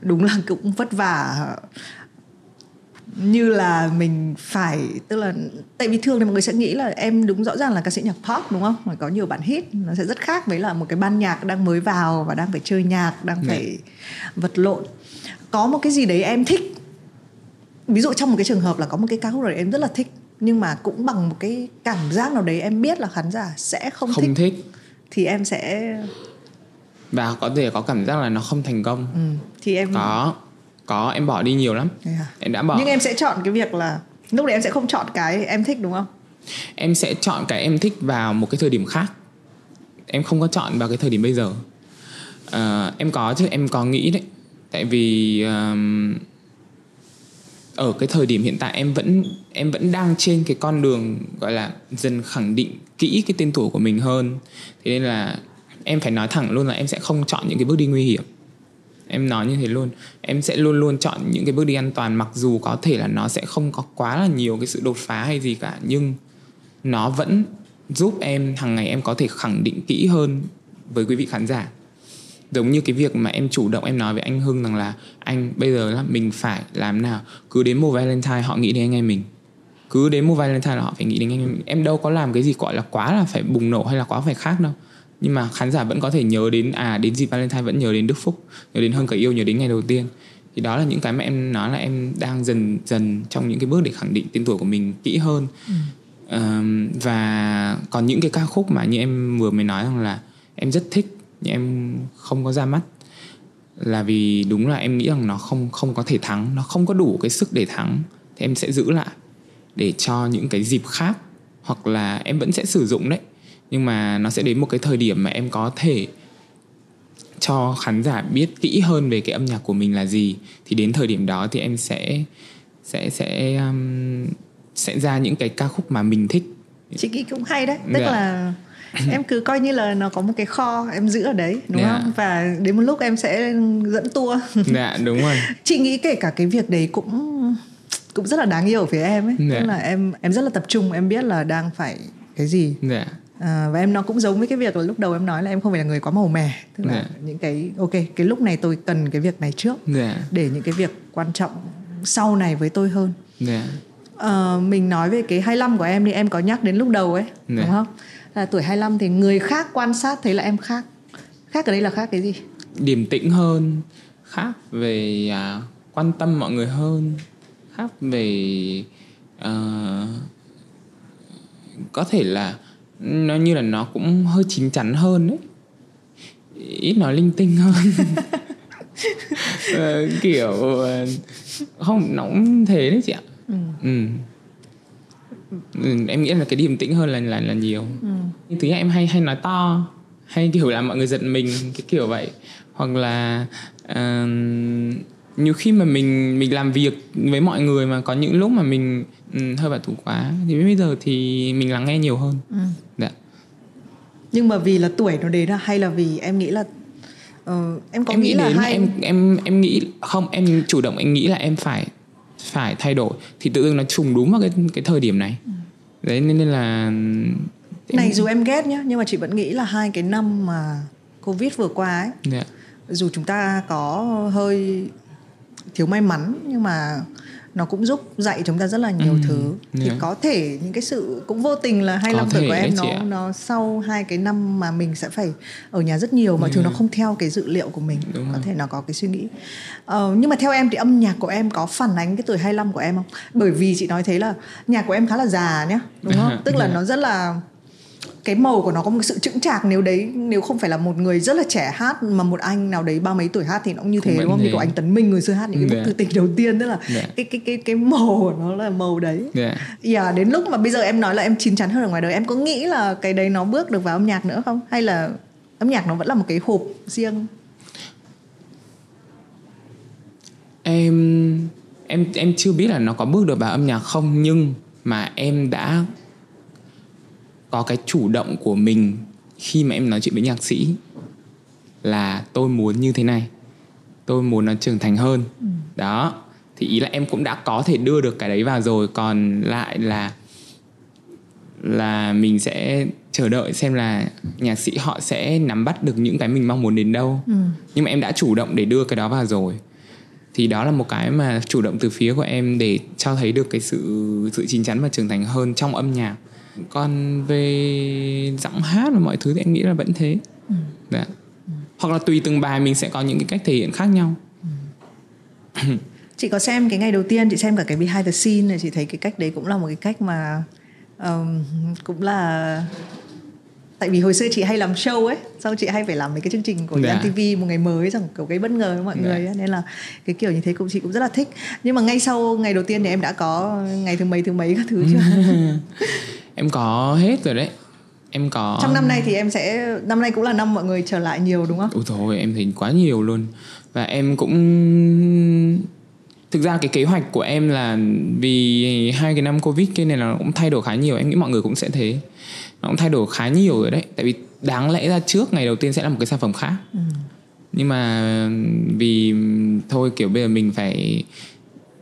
S1: đúng là cũng vất vả như là mình phải tức là tại vì thường thì mọi người sẽ nghĩ là em đúng rõ ràng là ca sĩ nhạc pop đúng không mà có nhiều bản hit nó sẽ rất khác với là một cái ban nhạc đang mới vào và đang phải chơi nhạc đang phải Đấy. vật lộn có một cái gì đấy em thích ví dụ trong một cái trường hợp là có một cái ca khúc rồi em rất là thích nhưng mà cũng bằng một cái cảm giác nào đấy em biết là khán giả sẽ không,
S2: không thích, thích
S1: thì em sẽ
S2: và có thể có cảm giác là nó không thành công
S1: ừ. thì em
S2: có có em bỏ đi nhiều lắm.
S1: Yeah. em đã bỏ. Nhưng em sẽ chọn cái việc là lúc đấy em sẽ không chọn cái em thích đúng không?
S2: Em sẽ chọn cái em thích vào một cái thời điểm khác. Em không có chọn vào cái thời điểm bây giờ. Uh, em có chứ em có nghĩ đấy. Tại vì um, ở cái thời điểm hiện tại em vẫn em vẫn đang trên cái con đường gọi là dần khẳng định kỹ cái tên tuổi của mình hơn. Thế nên là em phải nói thẳng luôn là em sẽ không chọn những cái bước đi nguy hiểm em nói như thế luôn. Em sẽ luôn luôn chọn những cái bước đi an toàn, mặc dù có thể là nó sẽ không có quá là nhiều cái sự đột phá hay gì cả, nhưng nó vẫn giúp em hàng ngày em có thể khẳng định kỹ hơn với quý vị khán giả. Giống như cái việc mà em chủ động em nói với anh Hưng rằng là, anh, bây giờ là mình phải làm nào? Cứ đến mùa Valentine họ nghĩ đến anh em mình. Cứ đến mùa Valentine là họ phải nghĩ đến anh em mình. em đâu có làm cái gì, gọi là, quá là phải bùng nổ hay là quá phải khác đâu nhưng mà khán giả vẫn có thể nhớ đến à đến dịp Valentine vẫn nhớ đến Đức Phúc nhớ đến hơn cả yêu nhớ đến ngày đầu tiên. Thì đó là những cái mà em nói là em đang dần dần trong những cái bước để khẳng định tên tuổi của mình kỹ hơn. Ừ. um, và còn những cái ca khúc mà như em vừa mới nói rằng là em rất thích nhưng em không có ra mắt. Là vì đúng là em nghĩ rằng nó không không có thể thắng nó không có đủ cái sức để thắng thì em sẽ giữ lại để cho những cái dịp khác hoặc là em vẫn sẽ sử dụng đấy nhưng mà nó sẽ đến một cái thời điểm mà em có thể cho khán giả biết kỹ hơn về cái âm nhạc của mình là gì thì đến thời điểm đó thì em sẽ sẽ sẽ um, sẽ ra những cái ca khúc mà mình thích
S1: chị nghĩ cũng hay đấy tức dạ. là em cứ coi như là nó có một cái kho em giữ ở đấy đúng yeah. Dạ. không và đến một lúc em sẽ dẫn tour
S2: dạ đúng rồi
S1: chị nghĩ kể cả cái việc đấy cũng cũng rất là đáng yêu ở phía em ấy dạ. tức là em em rất là tập trung em biết là đang phải cái gì dạ. À, và em nó cũng giống với cái việc là lúc đầu em nói là em không phải là người quá màu mè tức là dạ. những cái ok cái lúc này tôi cần cái việc này trước dạ. để những cái việc quan trọng sau này với tôi hơn dạ. à, mình nói về cái 25 của em thì em có nhắc đến lúc đầu ấy dạ. đúng không là tuổi 25 thì người khác quan sát thấy là em khác khác ở đây là khác cái gì
S2: điềm tĩnh hơn khác về uh, quan tâm mọi người hơn khác về uh, có thể là nó như là nó cũng hơi chín chắn hơn đấy ít nói linh tinh hơn uh, kiểu uh, không nó cũng thế đấy chị ạ ừ. ừ. Ừ, em nghĩ là cái điềm tĩnh hơn là là là nhiều ừ. thứ nhất em hay hay nói to hay kiểu làm mọi người giận mình cái kiểu vậy hoặc là uh, nhiều khi mà mình mình làm việc với mọi người mà có những lúc mà mình um, hơi bảo thủ quá thì bây giờ thì mình lắng nghe nhiều hơn ừ. dạ
S1: nhưng mà vì là tuổi nó đến hay là vì em nghĩ là uh, em có em nghĩ, nghĩ là hay
S2: em em em nghĩ không em chủ động anh nghĩ là em phải phải thay đổi thì tự dưng nó trùng đúng vào cái cái thời điểm này ừ. đấy nên, nên là
S1: em... này dù em ghét nhá nhưng mà chị vẫn nghĩ là hai cái năm mà covid vừa qua ấy yeah. Dạ. dù chúng ta có hơi thiếu may mắn nhưng mà nó cũng giúp dạy chúng ta rất là nhiều ừ, thứ thì yeah. có thể những cái sự cũng vô tình là hai năm tuổi của em nó nó sau hai cái năm mà mình sẽ phải ở nhà rất nhiều mà yeah. thường nó không theo cái dự liệu của mình Đúng có rồi. thể nó có cái suy nghĩ uh, nhưng mà theo em thì âm nhạc của em có phản ánh cái tuổi 25 của em không bởi vì chị nói thế là nhạc của em khá là già nhá đúng không tức là nó rất là cái màu của nó có một sự chững chạc nếu đấy nếu không phải là một người rất là trẻ hát mà một anh nào đấy ba mấy tuổi hát thì nó cũng như không thế đúng không? Như của anh Tấn Minh người xưa hát những cái yeah. bức thư tình đầu tiên tức là yeah. Dạ. cái cái cái cái màu của nó là màu đấy. Dạ. Yeah. yeah, đến lúc mà bây giờ em nói là em chín chắn hơn ở ngoài đời em có nghĩ là cái đấy nó bước được vào âm nhạc nữa không? Hay là âm nhạc nó vẫn là một cái hộp riêng?
S2: Em em em chưa biết là nó có bước được vào âm nhạc không nhưng mà em đã có cái chủ động của mình khi mà em nói chuyện với nhạc sĩ là tôi muốn như thế này tôi muốn nó trưởng thành hơn. Ừ. đó thì ý là em cũng đã có thể đưa được cái đấy vào rồi. Còn lại là là mình sẽ chờ đợi xem là nhạc sĩ họ sẽ nắm bắt được những cái mình mong muốn đến đâu. Ừ. nhưng mà em đã chủ động để đưa cái đó vào rồi. Thì đó là một cái mà chủ động từ phía của em để cho thấy được cái sự sự chín chắn và trưởng thành hơn trong âm nhạc còn về giọng hát và mọi thứ thì em nghĩ là vẫn thế ừ. dạ. ừ. hoặc là tùy từng bài mình sẽ có những cái cách thể hiện khác nhau
S1: ừ. chị có xem cái ngày đầu tiên chị xem cả cái behind the scene này chị thấy cái cách đấy cũng là một cái cách mà um, cũng là tại vì hồi xưa chị hay làm show ấy sau chị hay phải làm mấy cái chương trình của yeah. Dạ. MTV một ngày mới rằng kiểu cái bất ngờ với mọi yeah. Dạ. người ấy. nên là cái kiểu như thế cũng chị cũng rất là thích nhưng mà ngay sau ngày đầu tiên thì em đã có ngày thứ mấy thứ mấy các thứ chưa
S2: em có hết rồi đấy. Em có
S1: trong năm nay thì em sẽ năm nay cũng là năm mọi người trở lại nhiều đúng không?
S2: Ôi thôi em thấy quá nhiều luôn. Và em cũng thực ra cái kế hoạch của em là vì hai cái năm covid cái này là cũng thay đổi khá nhiều. Em nghĩ mọi người cũng sẽ thế. Nó cũng thay đổi khá nhiều rồi đấy. Tại vì đáng lẽ ra trước ngày đầu tiên sẽ là một cái sản phẩm khác. Ừ. nhưng mà vì thôi kiểu bây giờ mình phải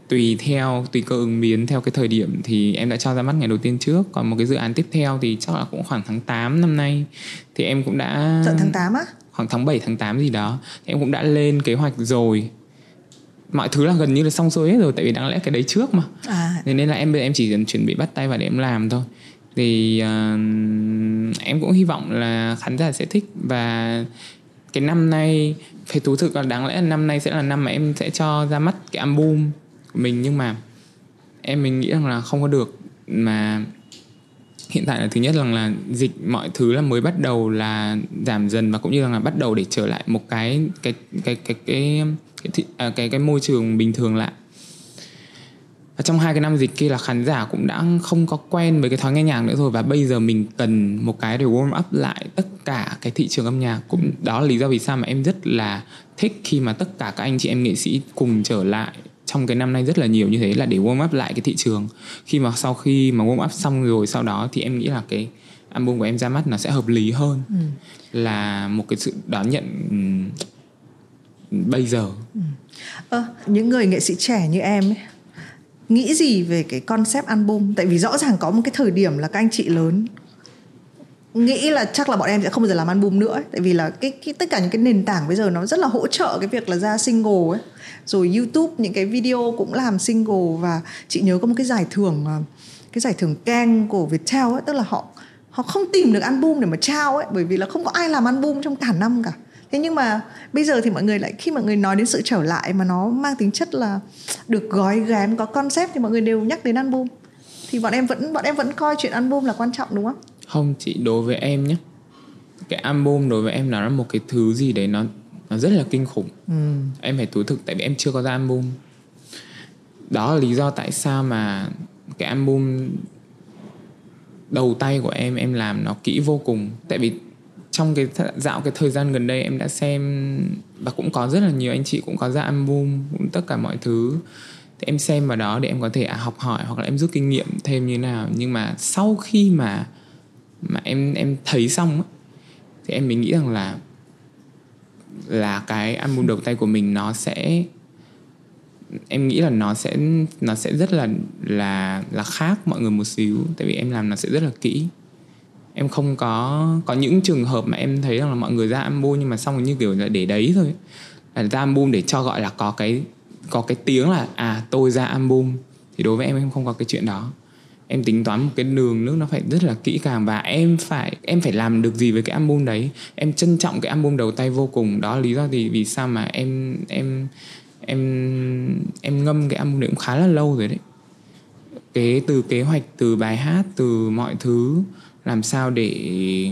S2: tùy theo tùy cơ ứng biến theo cái thời điểm thì em đã cho ra mắt ngày đầu tiên trước. Còn một cái dự án tiếp theo thì chắc là cũng khoảng tháng 8 năm nay. Thì em cũng đã
S1: Chọn tháng 8 á?
S2: Khoảng tháng 7 tháng 8 gì đó. Thì em cũng đã lên kế hoạch rồi. Mọi thứ là gần như là xong xuôi hết rồi tại vì đáng lẽ cái đấy trước mà. À. nên là em em chỉ cần chuẩn bị bắt tay vào để em làm thôi. Thì uh, em cũng hy vọng là khán giả sẽ thích. Và cái năm nay phải thú thực là đáng lẽ là năm nay sẽ là năm mà em sẽ cho ra mắt cái album của mình nhưng mà em mình nghĩ rằng là không có được. Mà hiện tại là thứ nhất rằng là dịch mọi thứ là mới bắt đầu là giảm dần và cũng như là bắt đầu để trở lại một cái cái cái cái cái cái cái, cái, à, cái, cái môi trường bình thường lại. Và trong hai cái năm dịch kia là khán giả cũng đã không có quen với cái thói nghe nhạc nữa rồi và bây giờ mình cần một cái để warm up lại tất cả cái thị trường âm nhạc. Cũng đó là lý do vì sao mà em rất là thích khi mà tất cả các anh chị em nghệ sĩ cùng trở lại trong cái năm nay rất là nhiều như thế là để warm up lại cái thị trường khi mà sau khi mà warm up xong rồi sau đó thì em nghĩ là cái album của em ra mắt nó sẽ hợp lý hơn ừ. là một cái sự đón nhận bây giờ
S1: ừ. à, những người nghệ sĩ trẻ như em ấy nghĩ gì về cái concept album tại vì rõ ràng có một cái thời điểm là các anh chị lớn nghĩ là chắc là bọn em sẽ không bao giờ làm album nữa ấy. tại vì là cái, cái tất cả những cái nền tảng bây giờ nó rất là hỗ trợ cái việc là ra single ấy. Rồi youtube những cái video cũng làm single và chị nhớ có một cái giải thưởng à, cái giải thưởng keng của viettel ấy. Tức là họ họ không tìm được album để mà trao ấy bởi vì là không có ai làm album trong cả năm cả. Thế nhưng mà bây giờ thì mọi người lại khi mọi người nói đến sự trở lại mà nó mang tính chất là được gói ghém có concept thì mọi người đều nhắc đến album. Thì bọn em vẫn bọn em vẫn coi chuyện album là quan trọng đúng không?
S2: Không chị đối với em nhé cái album đối với em nó là một cái thứ gì đấy nó nó rất là kinh khủng. Ừ. em phải thú thực tại vì em chưa có ra album. Đó là lý do tại sao mà cái album đầu tay của em em làm nó kỹ vô cùng. Tại vì trong cái dạo cái thời gian gần đây em đã xem và cũng có rất là nhiều anh chị cũng có ra album cũng tất cả mọi thứ. Thì em xem vào đó để em có thể à, học hỏi hoặc là em rút kinh nghiệm thêm như nào. Nhưng mà sau khi mà mà em em thấy xong ấy, thì em mới nghĩ rằng là là cái album đầu tay của mình nó sẽ em nghĩ là nó sẽ nó sẽ rất là là là khác mọi người một xíu. Tại vì em làm nó sẽ rất là kỹ. Em không có có những trường hợp mà em thấy rằng là mọi người ra album nhưng mà xong như kiểu là để đấy thôi là ra album để cho gọi là có cái có cái tiếng là à tôi ra album. Thì đối với em em không có cái chuyện đó em tính toán một cái đường nước nó phải rất là kỹ càng và em phải em phải làm được gì với cái album đấy? Em trân trọng cái album đầu tay vô cùng. Đó là lý do thì vì sao mà em em em em ngâm cái album đấy cũng khá là lâu rồi đấy. Cái từ kế hoạch, từ bài hát, từ mọi thứ, làm sao để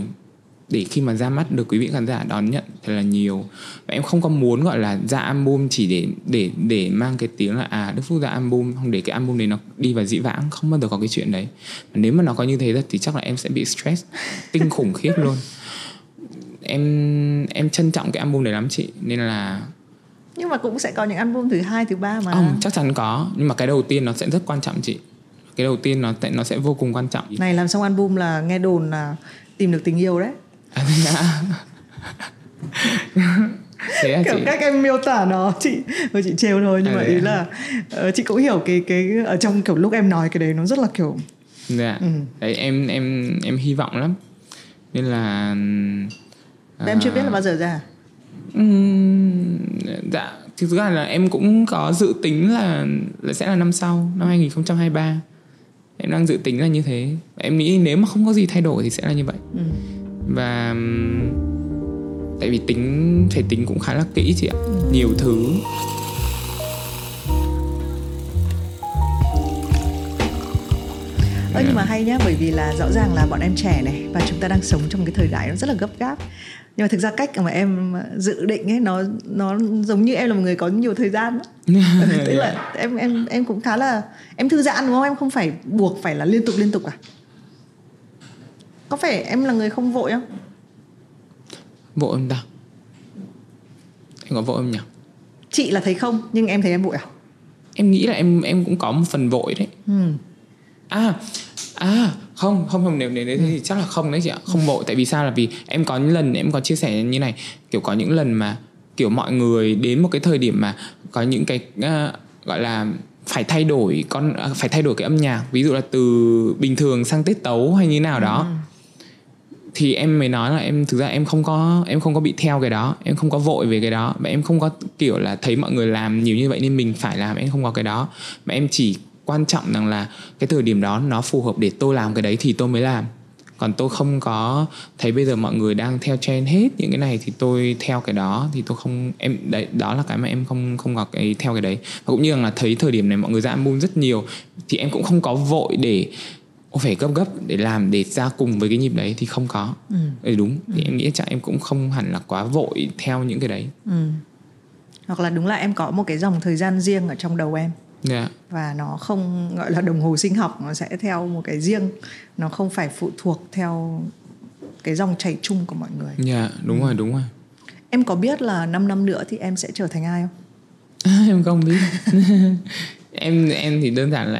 S2: để khi mà ra mắt được quý vị khán giả đón nhận thật là nhiều. Và em không có muốn gọi là ra album chỉ để để để mang cái tiếng là à Đức Phúc ra album không để cái album đấy nó đi vào dĩ vãng không bao giờ có cái chuyện đấy. Và nếu mà nó có như thế thì chắc là em sẽ bị stress kinh khủng khiếp luôn. Em em trân trọng cái album này lắm chị nên là
S1: nhưng mà cũng sẽ có những album thứ hai thứ ba mà.
S2: Không chắc chắn có nhưng mà cái đầu tiên nó sẽ rất quan trọng chị. Cái đầu tiên nó nó sẽ vô cùng quan trọng.
S1: Này làm xong album là nghe đồn là tìm được tình yêu đấy thế à, kiểu chị? các em miêu tả nó chị rồi chị trêu thôi nhưng à, mà ý là uh, chị cũng hiểu cái cái ở trong kiểu lúc em nói cái đấy nó rất là kiểu
S2: dạ. Ừ. đấy em em em hy vọng lắm. Nên là
S1: uh, em chưa biết là bao giờ ra
S2: um, dạ thực ra là em cũng có dự tính là là sẽ là năm sau năm 2023 em đang dự tính là như thế. Em nghĩ nếu mà không có gì thay đổi thì sẽ là như vậy. Ừ. và tại vì tính phải tính cũng khá là kỹ chị ạ. Nhiều thứ.
S1: Ơ nhưng mà hay nhá bởi vì là rõ ràng là bọn em trẻ này và chúng ta đang sống trong cái thời đại nó rất là gấp gáp. Nhưng mà thực ra cách mà em dự định ấy nó nó giống như em là một người có nhiều thời gian tức là em em em cũng khá là em thư giãn đúng không? Em không phải buộc phải là liên tục liên tục à có phải em là người không vội không?
S2: Vội không ta? Em có vội không nhỉ?
S1: Chị là thấy không nhưng em thấy em vội à?
S2: Em nghĩ là em em cũng có một phần vội đấy. Ừ. à à không không không nếu nếu thế thì chắc là không đấy chị ạ không vội. Tại vì sao? Là vì em có những lần em có chia sẻ như này kiểu có những lần mà kiểu mọi người đến một cái thời điểm mà có những cái uh, gọi là phải thay đổi con à, phải thay đổi cái âm nhạc. Ví dụ là từ bình thường sang tết tấu hay như nào đó. Ừ thì em mới nói là em, thực ra em không có, em không có bị theo cái đó, em không có vội về cái đó và em không có, kiểu là, thấy mọi người làm nhiều như vậy nên mình phải làm, em không có cái đó. Mà em chỉ quan trọng rằng là cái thời điểm đó nó phù hợp để tôi làm cái đấy thì tôi mới làm. Còn tôi không có thấy bây giờ mọi người đang theo trend hết những cái này thì tôi theo cái đó thì tôi không, em, đấy, đó là cái mà em không không có cái theo cái đấy. Và cũng như là thấy thời điểm này mọi người ra album rất nhiều thì em cũng không có vội để phải gấp gấp để làm để ra cùng với cái nhịp đấy thì không có. Ừ. ừ đúng. Thì ừ. em nghĩ chắc em cũng không hẳn là quá vội theo những cái đấy. Ừ.
S1: hoặc là đúng là em có một cái dòng thời gian riêng ở trong đầu em.
S2: Yeah.
S1: và nó không gọi là đồng hồ sinh học nó sẽ theo một cái riêng. Nó không phải phụ thuộc theo cái dòng chảy chung của mọi người.
S2: Dạ đúng rồi đúng rồi.
S1: Em có biết là 5 năm nữa thì em sẽ trở thành ai không?
S2: Em không biết em em thì đơn giản là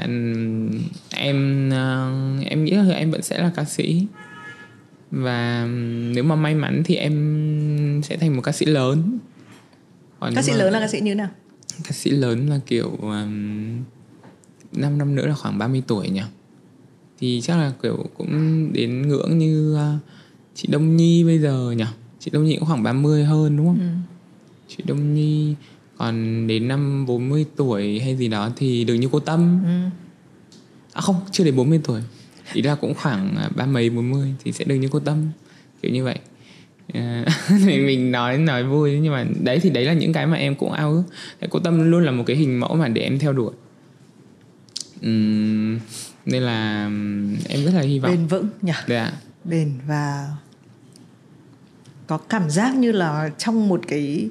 S2: em ờ, em nghĩ là em vẫn sẽ là ca sĩ. Và nếu mà may mắn thì em sẽ thành một ca sĩ lớn.
S1: Còn ca sĩ lớn là ca sĩ như nào?
S2: Ca sĩ lớn là kiểu um, 5 năm nữa là khoảng 30 tuổi nhỉ. Thì chắc là kiểu cũng đến ngưỡng như uh, chị Đông Nhi bây giờ nhỉ. Chị Đông Nhi cũng khoảng 30 hơn đúng không? Ừ. chị Đông Nhi còn đến năm 40 tuổi hay gì đó thì được như cô Tâm. Ừ. à không chưa đến 40 tuổi. Ý là cũng khoảng à, ba mấy bốn mươi thì sẽ được như cô Tâm kiểu như vậy. À, mình nói nói vui nhưng mà đấy thì đấy là những cái mà em cũng ao ước. Cô Tâm luôn là một cái hình mẫu mà để em theo đuổi. Uhm, nên là em rất là hy vọng.
S1: Bền vững nhỉ?
S2: Dạ.
S1: Bền và có cảm giác như là trong một cái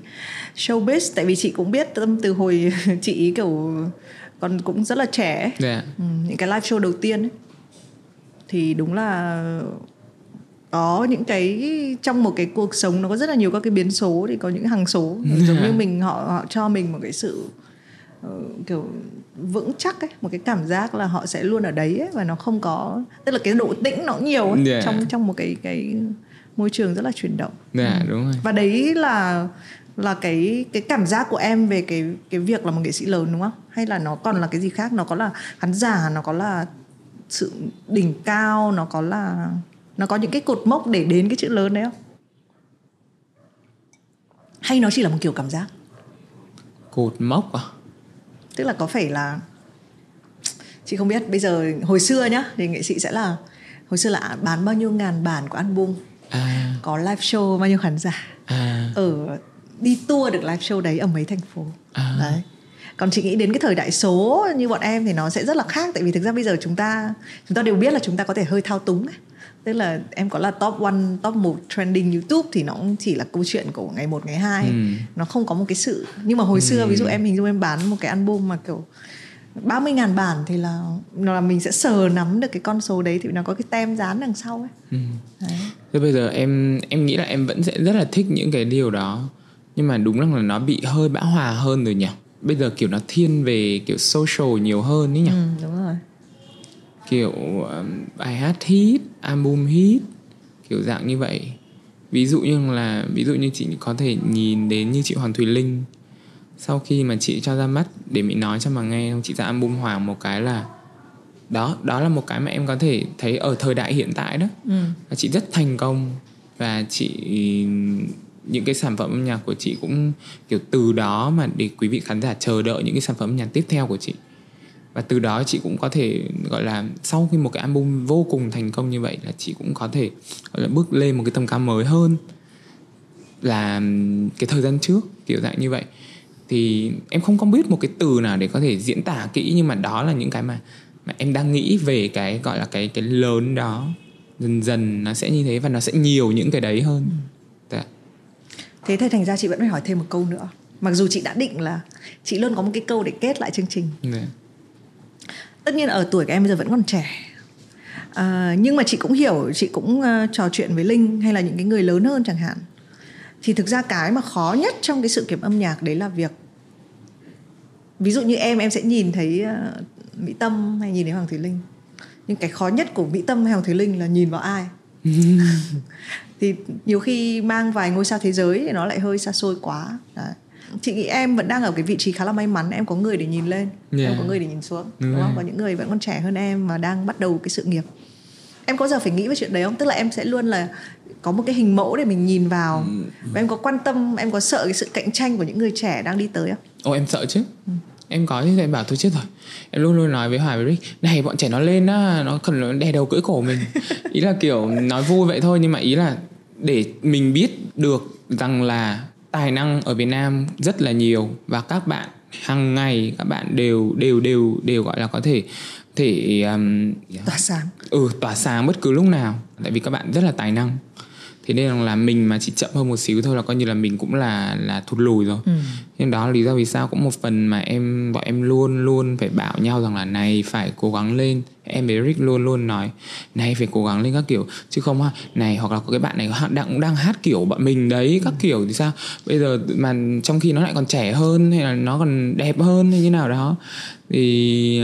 S1: showbiz tại vì chị cũng biết tâm từ hồi chị kiểu còn cũng rất là trẻ
S2: yeah. Dạ.
S1: ừ, những cái live show đầu tiên ấy, thì đúng là có những cái trong một cái cuộc sống nó có rất là nhiều các cái biến số thì có những hàng số giống như mình họ họ cho mình một cái sự uh, kiểu vững chắc ấy một cái cảm giác là họ sẽ luôn ở đấy ấy, và nó không có tức là cái độ tĩnh nó nhiều ấy, yeah. trong trong một cái cái môi trường rất là chuyển động.
S2: Dạ ừ. đúng rồi.
S1: Và đấy là là cái cái cảm giác của em về cái cái việc là một nghệ sĩ lớn đúng không? Hay là nó còn là cái gì khác? Nó có là khán giả, nó có là sự đỉnh cao, nó có là nó có những cái cột mốc để đến cái chữ lớn đấy không? Hay nó chỉ là một kiểu cảm giác?
S2: Cột mốc à?
S1: Tức là có phải là chị không biết bây giờ hồi xưa nhá thì nghệ sĩ sẽ là hồi xưa là bán bao nhiêu ngàn bản của album. Có live show bao nhiêu khán giả à. ở đi tour được live show đấy ở mấy thành phố à. đấy còn chị nghĩ đến cái thời đại số như bọn em thì nó sẽ rất là khác tại vì thực ra bây giờ chúng ta chúng ta đều biết là chúng ta có thể hơi thao túng ấy. tức là em có là top one top một trending youtube thì nó cũng chỉ là câu chuyện của ngày một ngày hai ừ. nó không có một cái sự nhưng mà hồi ừ. xưa ví dụ em hình dung em bán một cái album mà kiểu 30 ngàn bản thì là là mình sẽ sờ nắm được cái con số đấy thì nó có cái tem dán đằng sau ấy. Ừ.
S2: Thế bây giờ em em nghĩ là em vẫn sẽ rất là thích những cái điều đó nhưng mà đúng là nó bị hơi bão hòa hơn rồi nhỉ. Bây giờ kiểu nó thiên về kiểu social nhiều hơn ấy nhỉ.
S1: Ừ, đúng rồi.
S2: Kiểu um, bài hát hit, album hit kiểu dạng như vậy. Ví dụ như là ví dụ như chị có thể nhìn đến như chị Hoàng Thùy Linh sau khi mà chị cho ra mắt để mình nói cho mà nghe chị ra album hoàng một cái là đó đó là một cái mà em có thể thấy ở thời đại hiện tại đó. Ừ. chị rất thành công. Và chị những cái sản phẩm âm nhạc của chị cũng kiểu từ đó mà để quý vị khán giả chờ đợi những cái sản phẩm âm nhạc tiếp theo của chị. Và từ đó chị cũng có thể gọi là sau khi một cái album vô cùng thành công như vậy là chị cũng có thể gọi là bước lên một cái tầm cao mới hơn là cái thời gian trước kiểu dạng như vậy. Thì em không có biết một cái từ nào để có thể diễn tả kỹ nhưng mà đó là những cái mà mà em đang nghĩ về cái gọi là cái cái lớn đó. Dần dần nó sẽ như thế và nó sẽ nhiều những cái đấy hơn.
S1: Dạ. thế thì thành ra chị vẫn phải hỏi thêm một câu nữa. Mặc dù chị đã định là chị luôn có một cái câu để kết lại chương trình. Dạ. tất nhiên ở tuổi của em bây giờ vẫn còn trẻ. À, nhưng mà chị cũng hiểu chị cũng uh, trò chuyện với linh hay là những cái người lớn hơn chẳng hạn. Thì thực ra cái mà khó nhất trong cái sự kiểm âm nhạc đấy là việc ví dụ như em em sẽ nhìn thấy uh, mỹ tâm hay nhìn thấy hoàng thùy linh. Nhưng cái khó nhất của mỹ tâm hay hoàng thùy linh là nhìn vào ai? Thì nhiều khi mang vài ngôi sao thế giới thì nó lại hơi xa xôi quá. Đấy. chị nghĩ em vẫn đang ở cái vị trí khá là may mắn em có người để nhìn lên yeah. em có người để nhìn xuống đúng, đúng không? có những người vẫn còn trẻ hơn em và đang bắt đầu cái sự nghiệp. Em có giờ phải nghĩ về chuyện đấy không? Tức là em sẽ luôn là có một cái hình mẫu để mình nhìn vào. Ừ. và em có quan tâm em có sợ cái sự cạnh tranh của những người trẻ đang đi tới không?
S2: Ồ em sợ chứ. Ừ. em có như em bảo tôi chết rồi. Em luôn luôn nói với hoài với rick này bọn trẻ nó lên á nó cần đè đầu cưỡi cổ mình. Ý là kiểu nói vui vậy thôi nhưng mà ý là để mình biết được rằng là tài năng ở Việt Nam rất là nhiều và các bạn hàng ngày các bạn đều đều đều đều gọi là có thể thể um,
S1: tỏa sáng.
S2: Ừ tỏa sáng bất cứ lúc nào. Tại vì các bạn rất là tài năng thế nên là mình mà chỉ chậm hơn một xíu thôi là coi như là mình cũng là là thụt lùi rồi ừ. nên đó là lý do vì sao cũng một phần mà em bọn em luôn luôn phải bảo nhau rằng là này phải cố gắng lên em với Rick luôn luôn nói này phải cố gắng lên các kiểu chứ không ha này hoặc là có cái bạn này đang cũng đang hát kiểu bọn mình đấy các ừ. kiểu thì sao bây giờ mà trong khi nó lại còn trẻ hơn hay là nó còn đẹp hơn hay như nào đó thì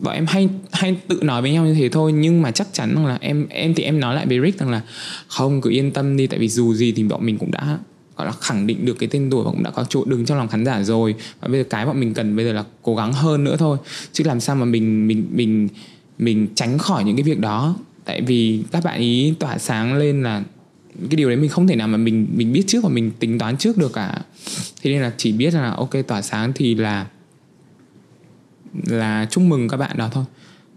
S2: bọn em hay hay tự nói với nhau như thế thôi, nhưng mà chắc chắn rằng là em em thì em nói lại với Rick rằng là không, cứ yên tâm đi, tại vì dù gì thì bọn mình cũng đã, gọi là, khẳng định được cái tên tuổi và cũng đã có chỗ đứng trong lòng khán giả rồi. Và bây giờ cái bọn mình cần bây giờ là cố gắng hơn nữa thôi. Chứ làm sao mà mình mình mình mình tránh khỏi những cái việc đó. Tại vì các bạn ý tỏa sáng lên là cái điều đấy mình không thể nào mà mình mình biết trước và mình tính toán trước được cả. Thế nên là chỉ biết là, ok, tỏa sáng thì là là chúc mừng các bạn đó thôi.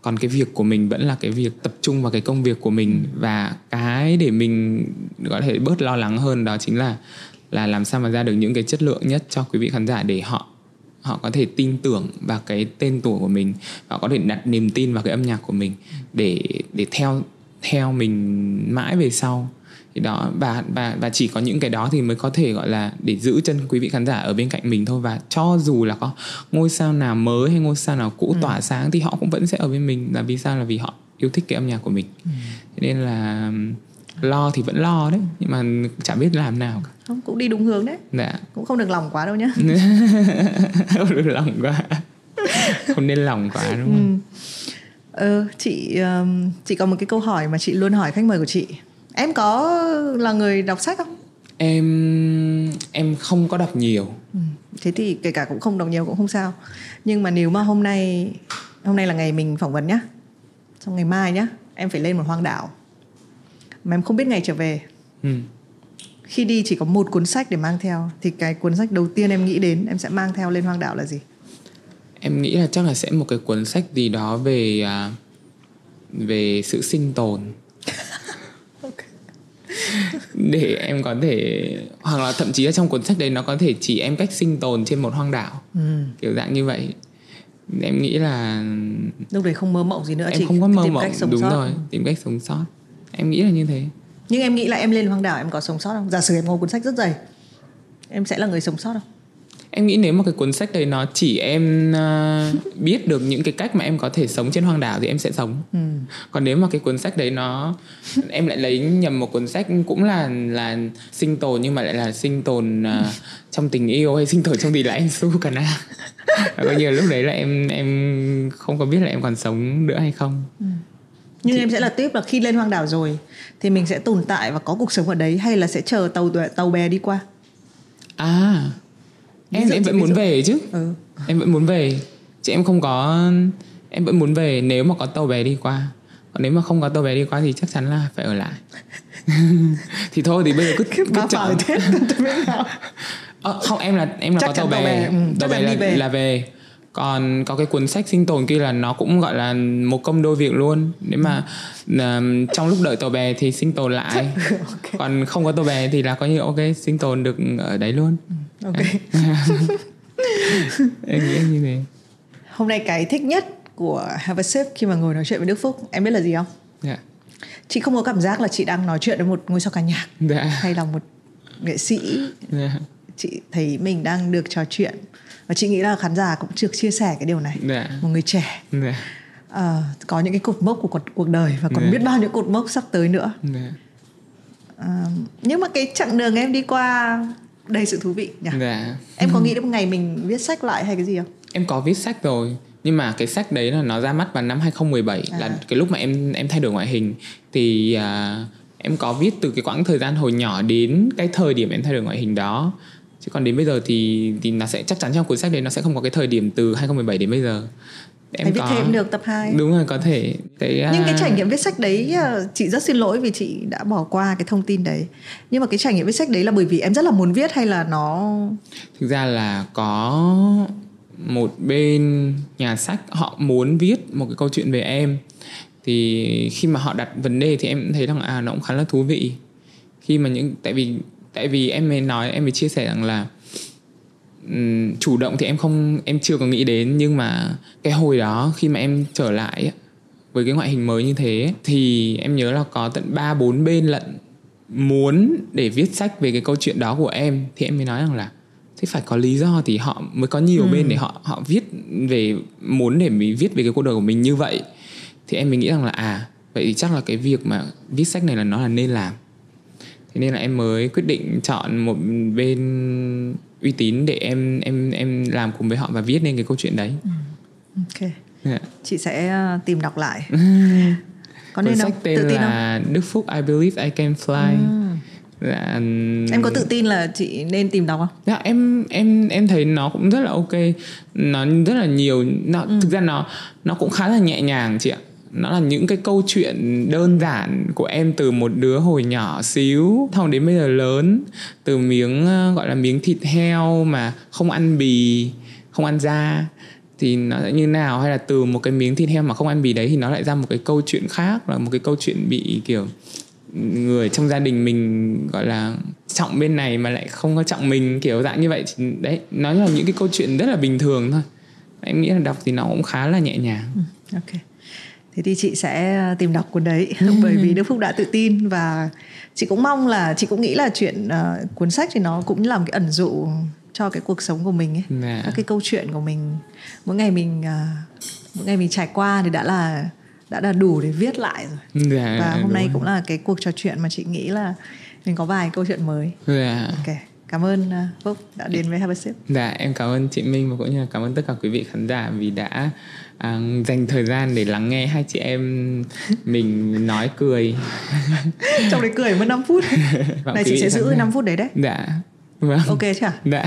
S2: Còn cái việc của mình vẫn là cái việc tập trung vào cái công việc của mình và cái để mình có thể bớt lo lắng hơn đó chính là là làm sao mà ra được những cái chất lượng nhất cho quý vị khán giả để họ họ có thể tin tưởng vào cái tên tuổi của mình, họ có thể đặt niềm tin vào cái âm nhạc của mình để để theo theo mình mãi về sau thì đó và và và chỉ có những cái đó thì mới có thể gọi là để giữ chân quý vị khán giả ở bên cạnh mình thôi. Và cho dù là có ngôi sao nào mới hay ngôi sao nào cũ ừ. tỏa sáng thì họ cũng vẫn sẽ ở bên mình. Là vì sao? Là vì họ yêu thích cái âm nhạc của mình. Ừ. nên là lo thì vẫn lo đấy nhưng mà chả biết làm nào cả.
S1: Không cũng đi đúng hướng đấy. Dạ. cũng không được lòng quá đâu nhá.
S2: Không được lòng quá. Không nên lòng quá đúng không?
S1: Ừ. ừ chị chị có một cái câu hỏi mà chị luôn hỏi khách mời của chị em có là người đọc sách không?
S2: Em em không có đọc nhiều.
S1: Ừ. thế thì kể cả cũng không đọc nhiều cũng không sao. Nhưng mà nếu mà hôm nay hôm nay là ngày mình phỏng vấn nhá. Xong ngày mai nhá em phải lên một hoang đảo. Mà em không biết ngày trở về. Ừ. khi đi chỉ có một cuốn sách để mang theo. Thì cái cuốn sách đầu tiên em nghĩ đến em sẽ mang theo lên hoang đảo là gì?
S2: Em nghĩ là chắc là sẽ một cái cuốn sách gì đó về à, về sự sinh tồn để em có thể hoặc là thậm chí là trong cuốn sách đấy nó có thể chỉ em cách sinh tồn trên một hoang đảo. Ừ. kiểu dạng như vậy. Em nghĩ là
S1: lúc đấy không mơ mộng gì nữa
S2: em chỉ không có mơ mộng đúng sót. rồi tìm cách sống sót. Em nghĩ là như thế.
S1: Nhưng em nghĩ là em lên hoang đảo em có sống sót không? Giả sử em ngồi cuốn sách rất dày em sẽ là người sống sót không
S2: em nghĩ nếu mà cái cuốn sách đấy nó chỉ em uh, biết được những cái cách mà em có thể sống trên hoang đảo thì em sẽ sống ừ. còn nếu mà cái cuốn sách đấy nó em lại lấy nhầm một cuốn sách cũng là là sinh tồn nhưng mà lại là sinh tồn uh, trong tình yêu hay sinh tồn trong gì là em su cả na coi như lúc đấy là em em không có biết là em còn sống nữa hay không ừ.
S1: nhưng thì... em sẽ là tiếp là khi lên hoang đảo rồi thì mình sẽ tồn tại và có cuộc sống ở đấy hay là sẽ chờ tàu tàu bè đi qua
S2: à em em vẫn muốn về chứ. Ừ. em vẫn muốn về. Chứ em không có em vẫn muốn về nếu mà có tàu bé đi qua. Còn nếu mà không có tàu bé đi qua thì chắc chắn là phải ở lại. Thì thôi thì bây giờ cứ cứ chọn. ờ, không em là em là chắc có tàu bé tàu bé, ừ, tàu bé là, về. là về. Còn có cái cuốn sách sinh tồn kia là nó cũng gọi là một công đôi việc luôn. Nếu mà uh, trong lúc đợi tàu bè thì sinh tồn lại. Okay. còn không có tàu bè thì là coi như ok sinh tồn được ở đấy luôn ok em nghĩ như thế
S1: hôm nay cái thích nhất của Have a Sip khi mà ngồi nói chuyện với Đức Phúc em biết là gì không? Yeah. Dạ. Chị không có cảm giác là chị đang nói chuyện với một ngôi sao ca nhạc yeah. Dạ. hay là một nghệ sĩ. Yeah. Dạ. Chị thấy mình đang được trò chuyện và chị nghĩ là khán giả cũng chưa chia sẻ cái điều này. Yeah. Một người trẻ. Yeah. Uh, có những cái cột mốc của cuộc, cuộc đời và còn yeah. biết bao nhiêu cột mốc sắp tới nữa. Yeah. Uh, nhưng mà cái chặng đường em đi qua đầy sự thú vị nhỉ? Dạ. em có nghĩ đến một ngày mình viết sách lại hay cái gì không?
S2: Em có viết sách rồi nhưng mà cái sách đấy là nó ra mắt vào năm 2017 à. là cái lúc mà em em thay đổi ngoại hình. Thì uh, em có viết từ cái quãng thời gian hồi nhỏ đến cái thời điểm em thay đổi ngoại hình đó. Chứ còn đến bây giờ thì thì nó sẽ chắc chắn trong cuốn sách đấy nó sẽ không có cái thời điểm từ 2017 đến bây giờ
S1: em viết có... thêm được tập 2
S2: Đúng rồi có thể.
S1: Cái, Nhưng cái à, trải nghiệm viết sách đấy à, Chị rất xin lỗi vì chị đã bỏ qua cái thông tin đấy. Nhưng mà cái trải nghiệm viết sách đấy là bởi vì em rất là muốn viết hay là nó
S2: Thực ra là có một bên nhà sách họ muốn viết một cái câu chuyện về em. Thì khi mà họ đặt vấn đề thì em thấy rằng à nó cũng khá là thú vị. Khi mà những tại vì tại vì em mới nói em mới chia sẻ rằng là um, chủ động thì em không em chưa có nghĩ đến nhưng mà cái hồi đó khi mà em trở lại với cái ngoại hình mới như thế thì em nhớ là có tận ba bốn bên lận muốn để viết sách về cái câu chuyện đó của em thì em mới nói rằng là thì phải có lý do thì họ mới có nhiều ừ. bên để họ họ viết về muốn để mình viết về cái cuộc đời của mình như vậy thì em mình nghĩ rằng là à vậy thì chắc là cái việc mà viết sách này là nó là nên làm thế nên là em mới quyết định chọn một bên uy tín để em em em làm cùng với họ và viết nên cái câu chuyện đấy
S1: ừ. ok yeah. Dạ. chị sẽ ờ, tìm đọc lại
S2: có nên sách tên tự tin là không? Đức Phúc I Believe I Can Fly ừ.
S1: Dạ, em có tự tin là chị nên tìm đọc không?
S2: Dạ em em em thấy nó cũng rất là ok, nó rất là nhiều, nó ừ. thực ra nó nó cũng khá là nhẹ nhàng chị ạ nó là những cái câu chuyện đơn giản của em từ một đứa hồi nhỏ xíu thong đến bây giờ lớn. Từ miếng ờ, gọi là miếng thịt heo mà không ăn bì, không ăn da. Thì nó sẽ như nào? Hay là từ một cái miếng thịt heo mà không ăn bì đấy thì nó lại ra một cái câu chuyện khác, là một cái câu chuyện bị, kiểu, người trong gia đình mình, gọi là, trọng bên này mà lại không có trọng mình, kiểu dạng như vậy. Đấy, nói là những cái câu chuyện rất là bình thường thôi. Em nghĩ là đọc thì nó cũng khá là nhẹ nhàng.
S1: Ừ, ok thế thì chị sẽ ờ, tìm đọc cuốn đấy. Bởi vì đức phúc đã tự tin và chị cũng mong là chị cũng nghĩ là chuyện uh, cuốn sách thì nó cũng làm cái ẩn dụ cho cái cuộc sống của mình ấy Nè. các cái câu chuyện của mình. Mỗi ngày mình uh, mỗi ngày mình trải qua thì đã là đã là đủ để viết lại rồi. Dạ, và hôm nay cũng là cái cuộc trò chuyện mà chị nghĩ là mình có vài câu chuyện mới. Dạ. ok cảm ơn uh, Phúc đã đến với Sip.
S2: Dạ em cảm ơn chị Minh và cũng như là cảm ơn tất cả quý vị khán giả vì đã à, dành thời gian để lắng nghe hai chị em mình nói cười.
S1: Trong đấy cười mất 5 phút. Này chị sẽ giữ 5 phút đấy đấy.
S2: Dạ
S1: vâng. Ok chưa
S2: dạ.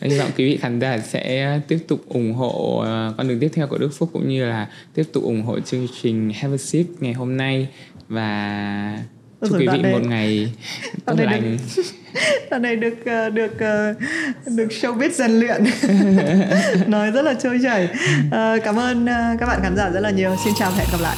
S2: Hy vọng quý vị khán giả sẽ tiếp tục ủng hộ uh, con đường tiếp theo của Đức Phúc cũng như là tiếp tục ủng hộ chương trình Have a Sip ngày hôm nay. Và chúc quý vị một ngày tốt lành.
S1: đoạn này được ờ, được ờ, được showbiz rèn luyện. Nói rất là trôi chảy. Uh, cảm ơn các bạn khán giả rất là nhiều. Xin chào và hẹn gặp lại